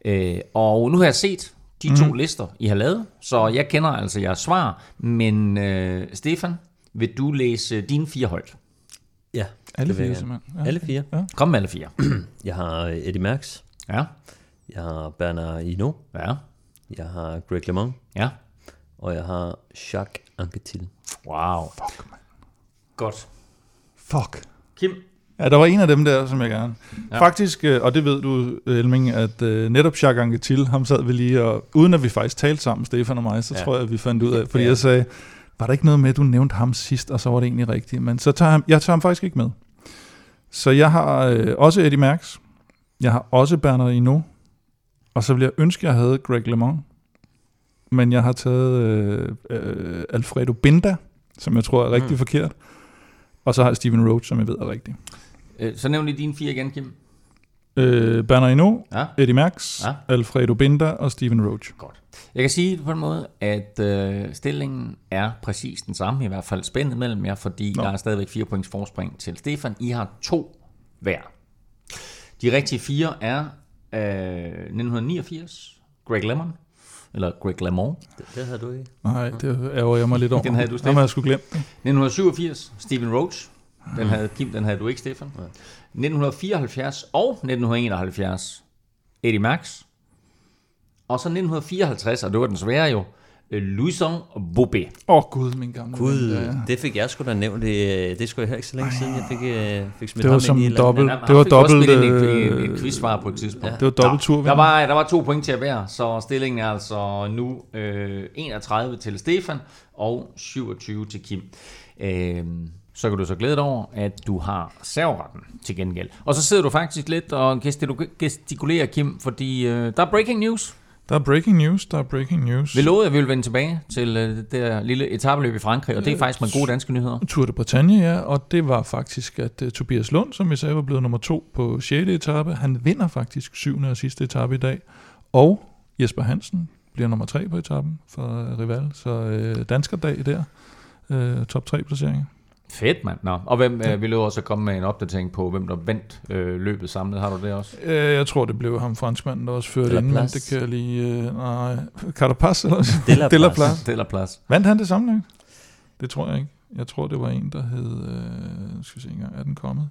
Øh, og nu har jeg set de to lister, I har lavet, så jeg kender altså jeres svar, men øh, Stefan, vil du læse dine fire højt? Ja, Alle fire simpelthen. Ja. Alle fire. Kom med alle fire. (clears throat) Jeg har Eddie Merckx, Ja, jeg har Bernard Hinault, ja, jeg har Greg LeMond, ja. og jeg har Jacques Anquetil. Wow. Fuck, man. Godt. Fuck. Kim? Ja, der var en af dem der, som jeg gerne... Ja. Faktisk, øh, og det ved du, Elming, at uh, netop Jacques Anquetil, ham sad vi lige, og uden at vi faktisk talte sammen, Stefan og mig, så ja. Tror jeg, at vi fandt ud af, fordi Ja. jeg sagde, var der ikke noget med, at du nævnte ham sidst, og så var det egentlig rigtigt. Men så tager ham, jeg tager ham faktisk ikke med. Så jeg har øh, også Eddie Merckx, jeg har også Bernard Hinault, og så ville jeg ønske, at jeg havde Greg LeMond, men jeg har taget øh, øh, Alfredo Binda, som jeg tror er rigtig mm. forkert, og så har jeg Steven Roach, som jeg ved er rigtig. Øh, Så nævn lige dine fire igen, Kim. Øh, Bernard Hinault, Ja. Eddie Merckx, Ja. Alfredo Binda og Steven Roach. Godt. Jeg kan sige på en måde, at øh, stillingen er præcis den samme, i hvert fald spændet mellem jer, fordi Nå. Der er stadigvæk fire points forspring til Stefan. I har to hver. De rigtige fire er øh, 1989, Greg Lemon, eller Greg LeMond. Det, det havde du ikke. Nej, det ærger jeg mig lidt over. (laughs) Den havde du, Stefan. har jeg sgu glemt. 1987, Steven Roach. Den havde Kim, den havde du ikke, Stefan. 1974 og 1971, Eddie Max. Og så 1954, og det var den svære jo, øh, Louison Bobé. Åh oh, gud, min gamle Gud, ven, ja. det fik jeg sgu da nævnt. Det, det skulle jeg heller ikke så længe siden. Jeg fik, øh, fik smidt Det var ham som ind i dobbelt. Det var dobbelt, øh, et, et quizsvar på et tidspunkt. Ja. Det var dobbelt tur. Der var, der var to point til at hver, så stillingen er altså nu øh, 31 til Stefan og 27 til Kim. Øh, så kan du så glæde dig over, at du har serveretten til gengæld. Og så sidder du faktisk lidt og gestiku- gestikulerer, Kim, fordi øh, der er breaking news. Der er breaking news, der er breaking news. Vi lovede, at vi ville vende tilbage til øh, det der lille etabeløb i Frankrig, og det er faktisk med gode danske nyheder. Tour de Bretagne, ja, og det var faktisk, at uh, Tobias Lund, som vi sagde, var blevet nummer to på 6. etape. Han vinder faktisk 7. og sidste etape i dag. Og Jesper Hansen bliver nummer 3 på etappen for Rival. Så uh, danskerdag der. Uh, top 3 placeringer. Fedt, mand. Nå. Og hvem, øh, vi lover også at komme med en opdatering på, hvem der vandt øh, løbet samlet. Har du det også? Uh, jeg tror, det blev ham franskmanden, der også førte inden, men det kan jeg lige... Uh, nej, Carapaz eller Della Della Place. Place. Det er plads. Vandt han det sammenlagt? Det tror jeg ikke. Jeg tror, det var en, der hed... Øh, skal vi se engang, er den kommet?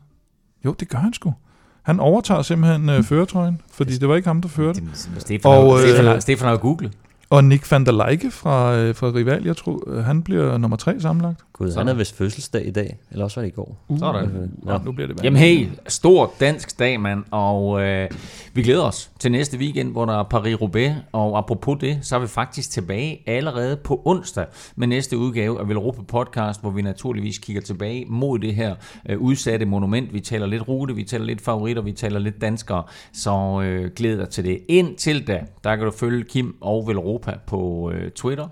Jo, det gør han sgu. Han overtager simpelthen øh, føretrøjen, fordi det var ikke ham, der førte. Stefan, Og, og, Stefan, øh, har, Stefan har googlet. Og Nick van der Leike fra, øh, fra Rival, jeg tror, øh, han bliver nummer tre sammenlagt. Gud, han er vist fødselsdag i dag. Eller også var det i går. Uh, Sådan. Nå, nu bliver det Jamen hey, stor dansk dag, mand, og øh, vi glæder os til næste weekend, hvor der er Paris-Roubaix, og apropos det, så er vi faktisk tilbage allerede på onsdag med næste udgave af Velropa Podcast, hvor vi naturligvis kigger tilbage mod det her øh, udsatte monument. Vi taler lidt rute, vi taler lidt favoritter, vi taler lidt danskere, så øh, glæd dig til det. Indtil da, der kan du følge Kim og Velropa på øh, Twitter,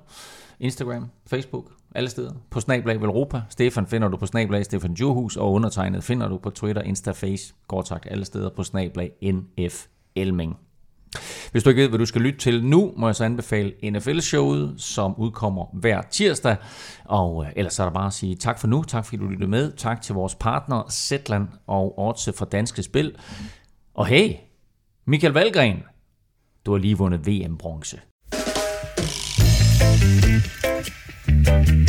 Instagram, Facebook, alle steder. På Snablag Europa. Stefan finder du på Snablag Stefan Johus, og undertegnet finder du på Twitter, Instaface, kort sagt alle steder på Snablag NF Elming. Hvis du ikke ved, hvad du skal lytte til nu, må jeg så anbefale NFL-showet, som udkommer hver tirsdag. Og øh, ellers er der bare at sige tak for nu. Tak fordi du lyttede med. Tak til vores partner Zetland og Odds fra Danske Spil. Og hey, Michael Valgren, du har lige vundet VM-bronze. thank you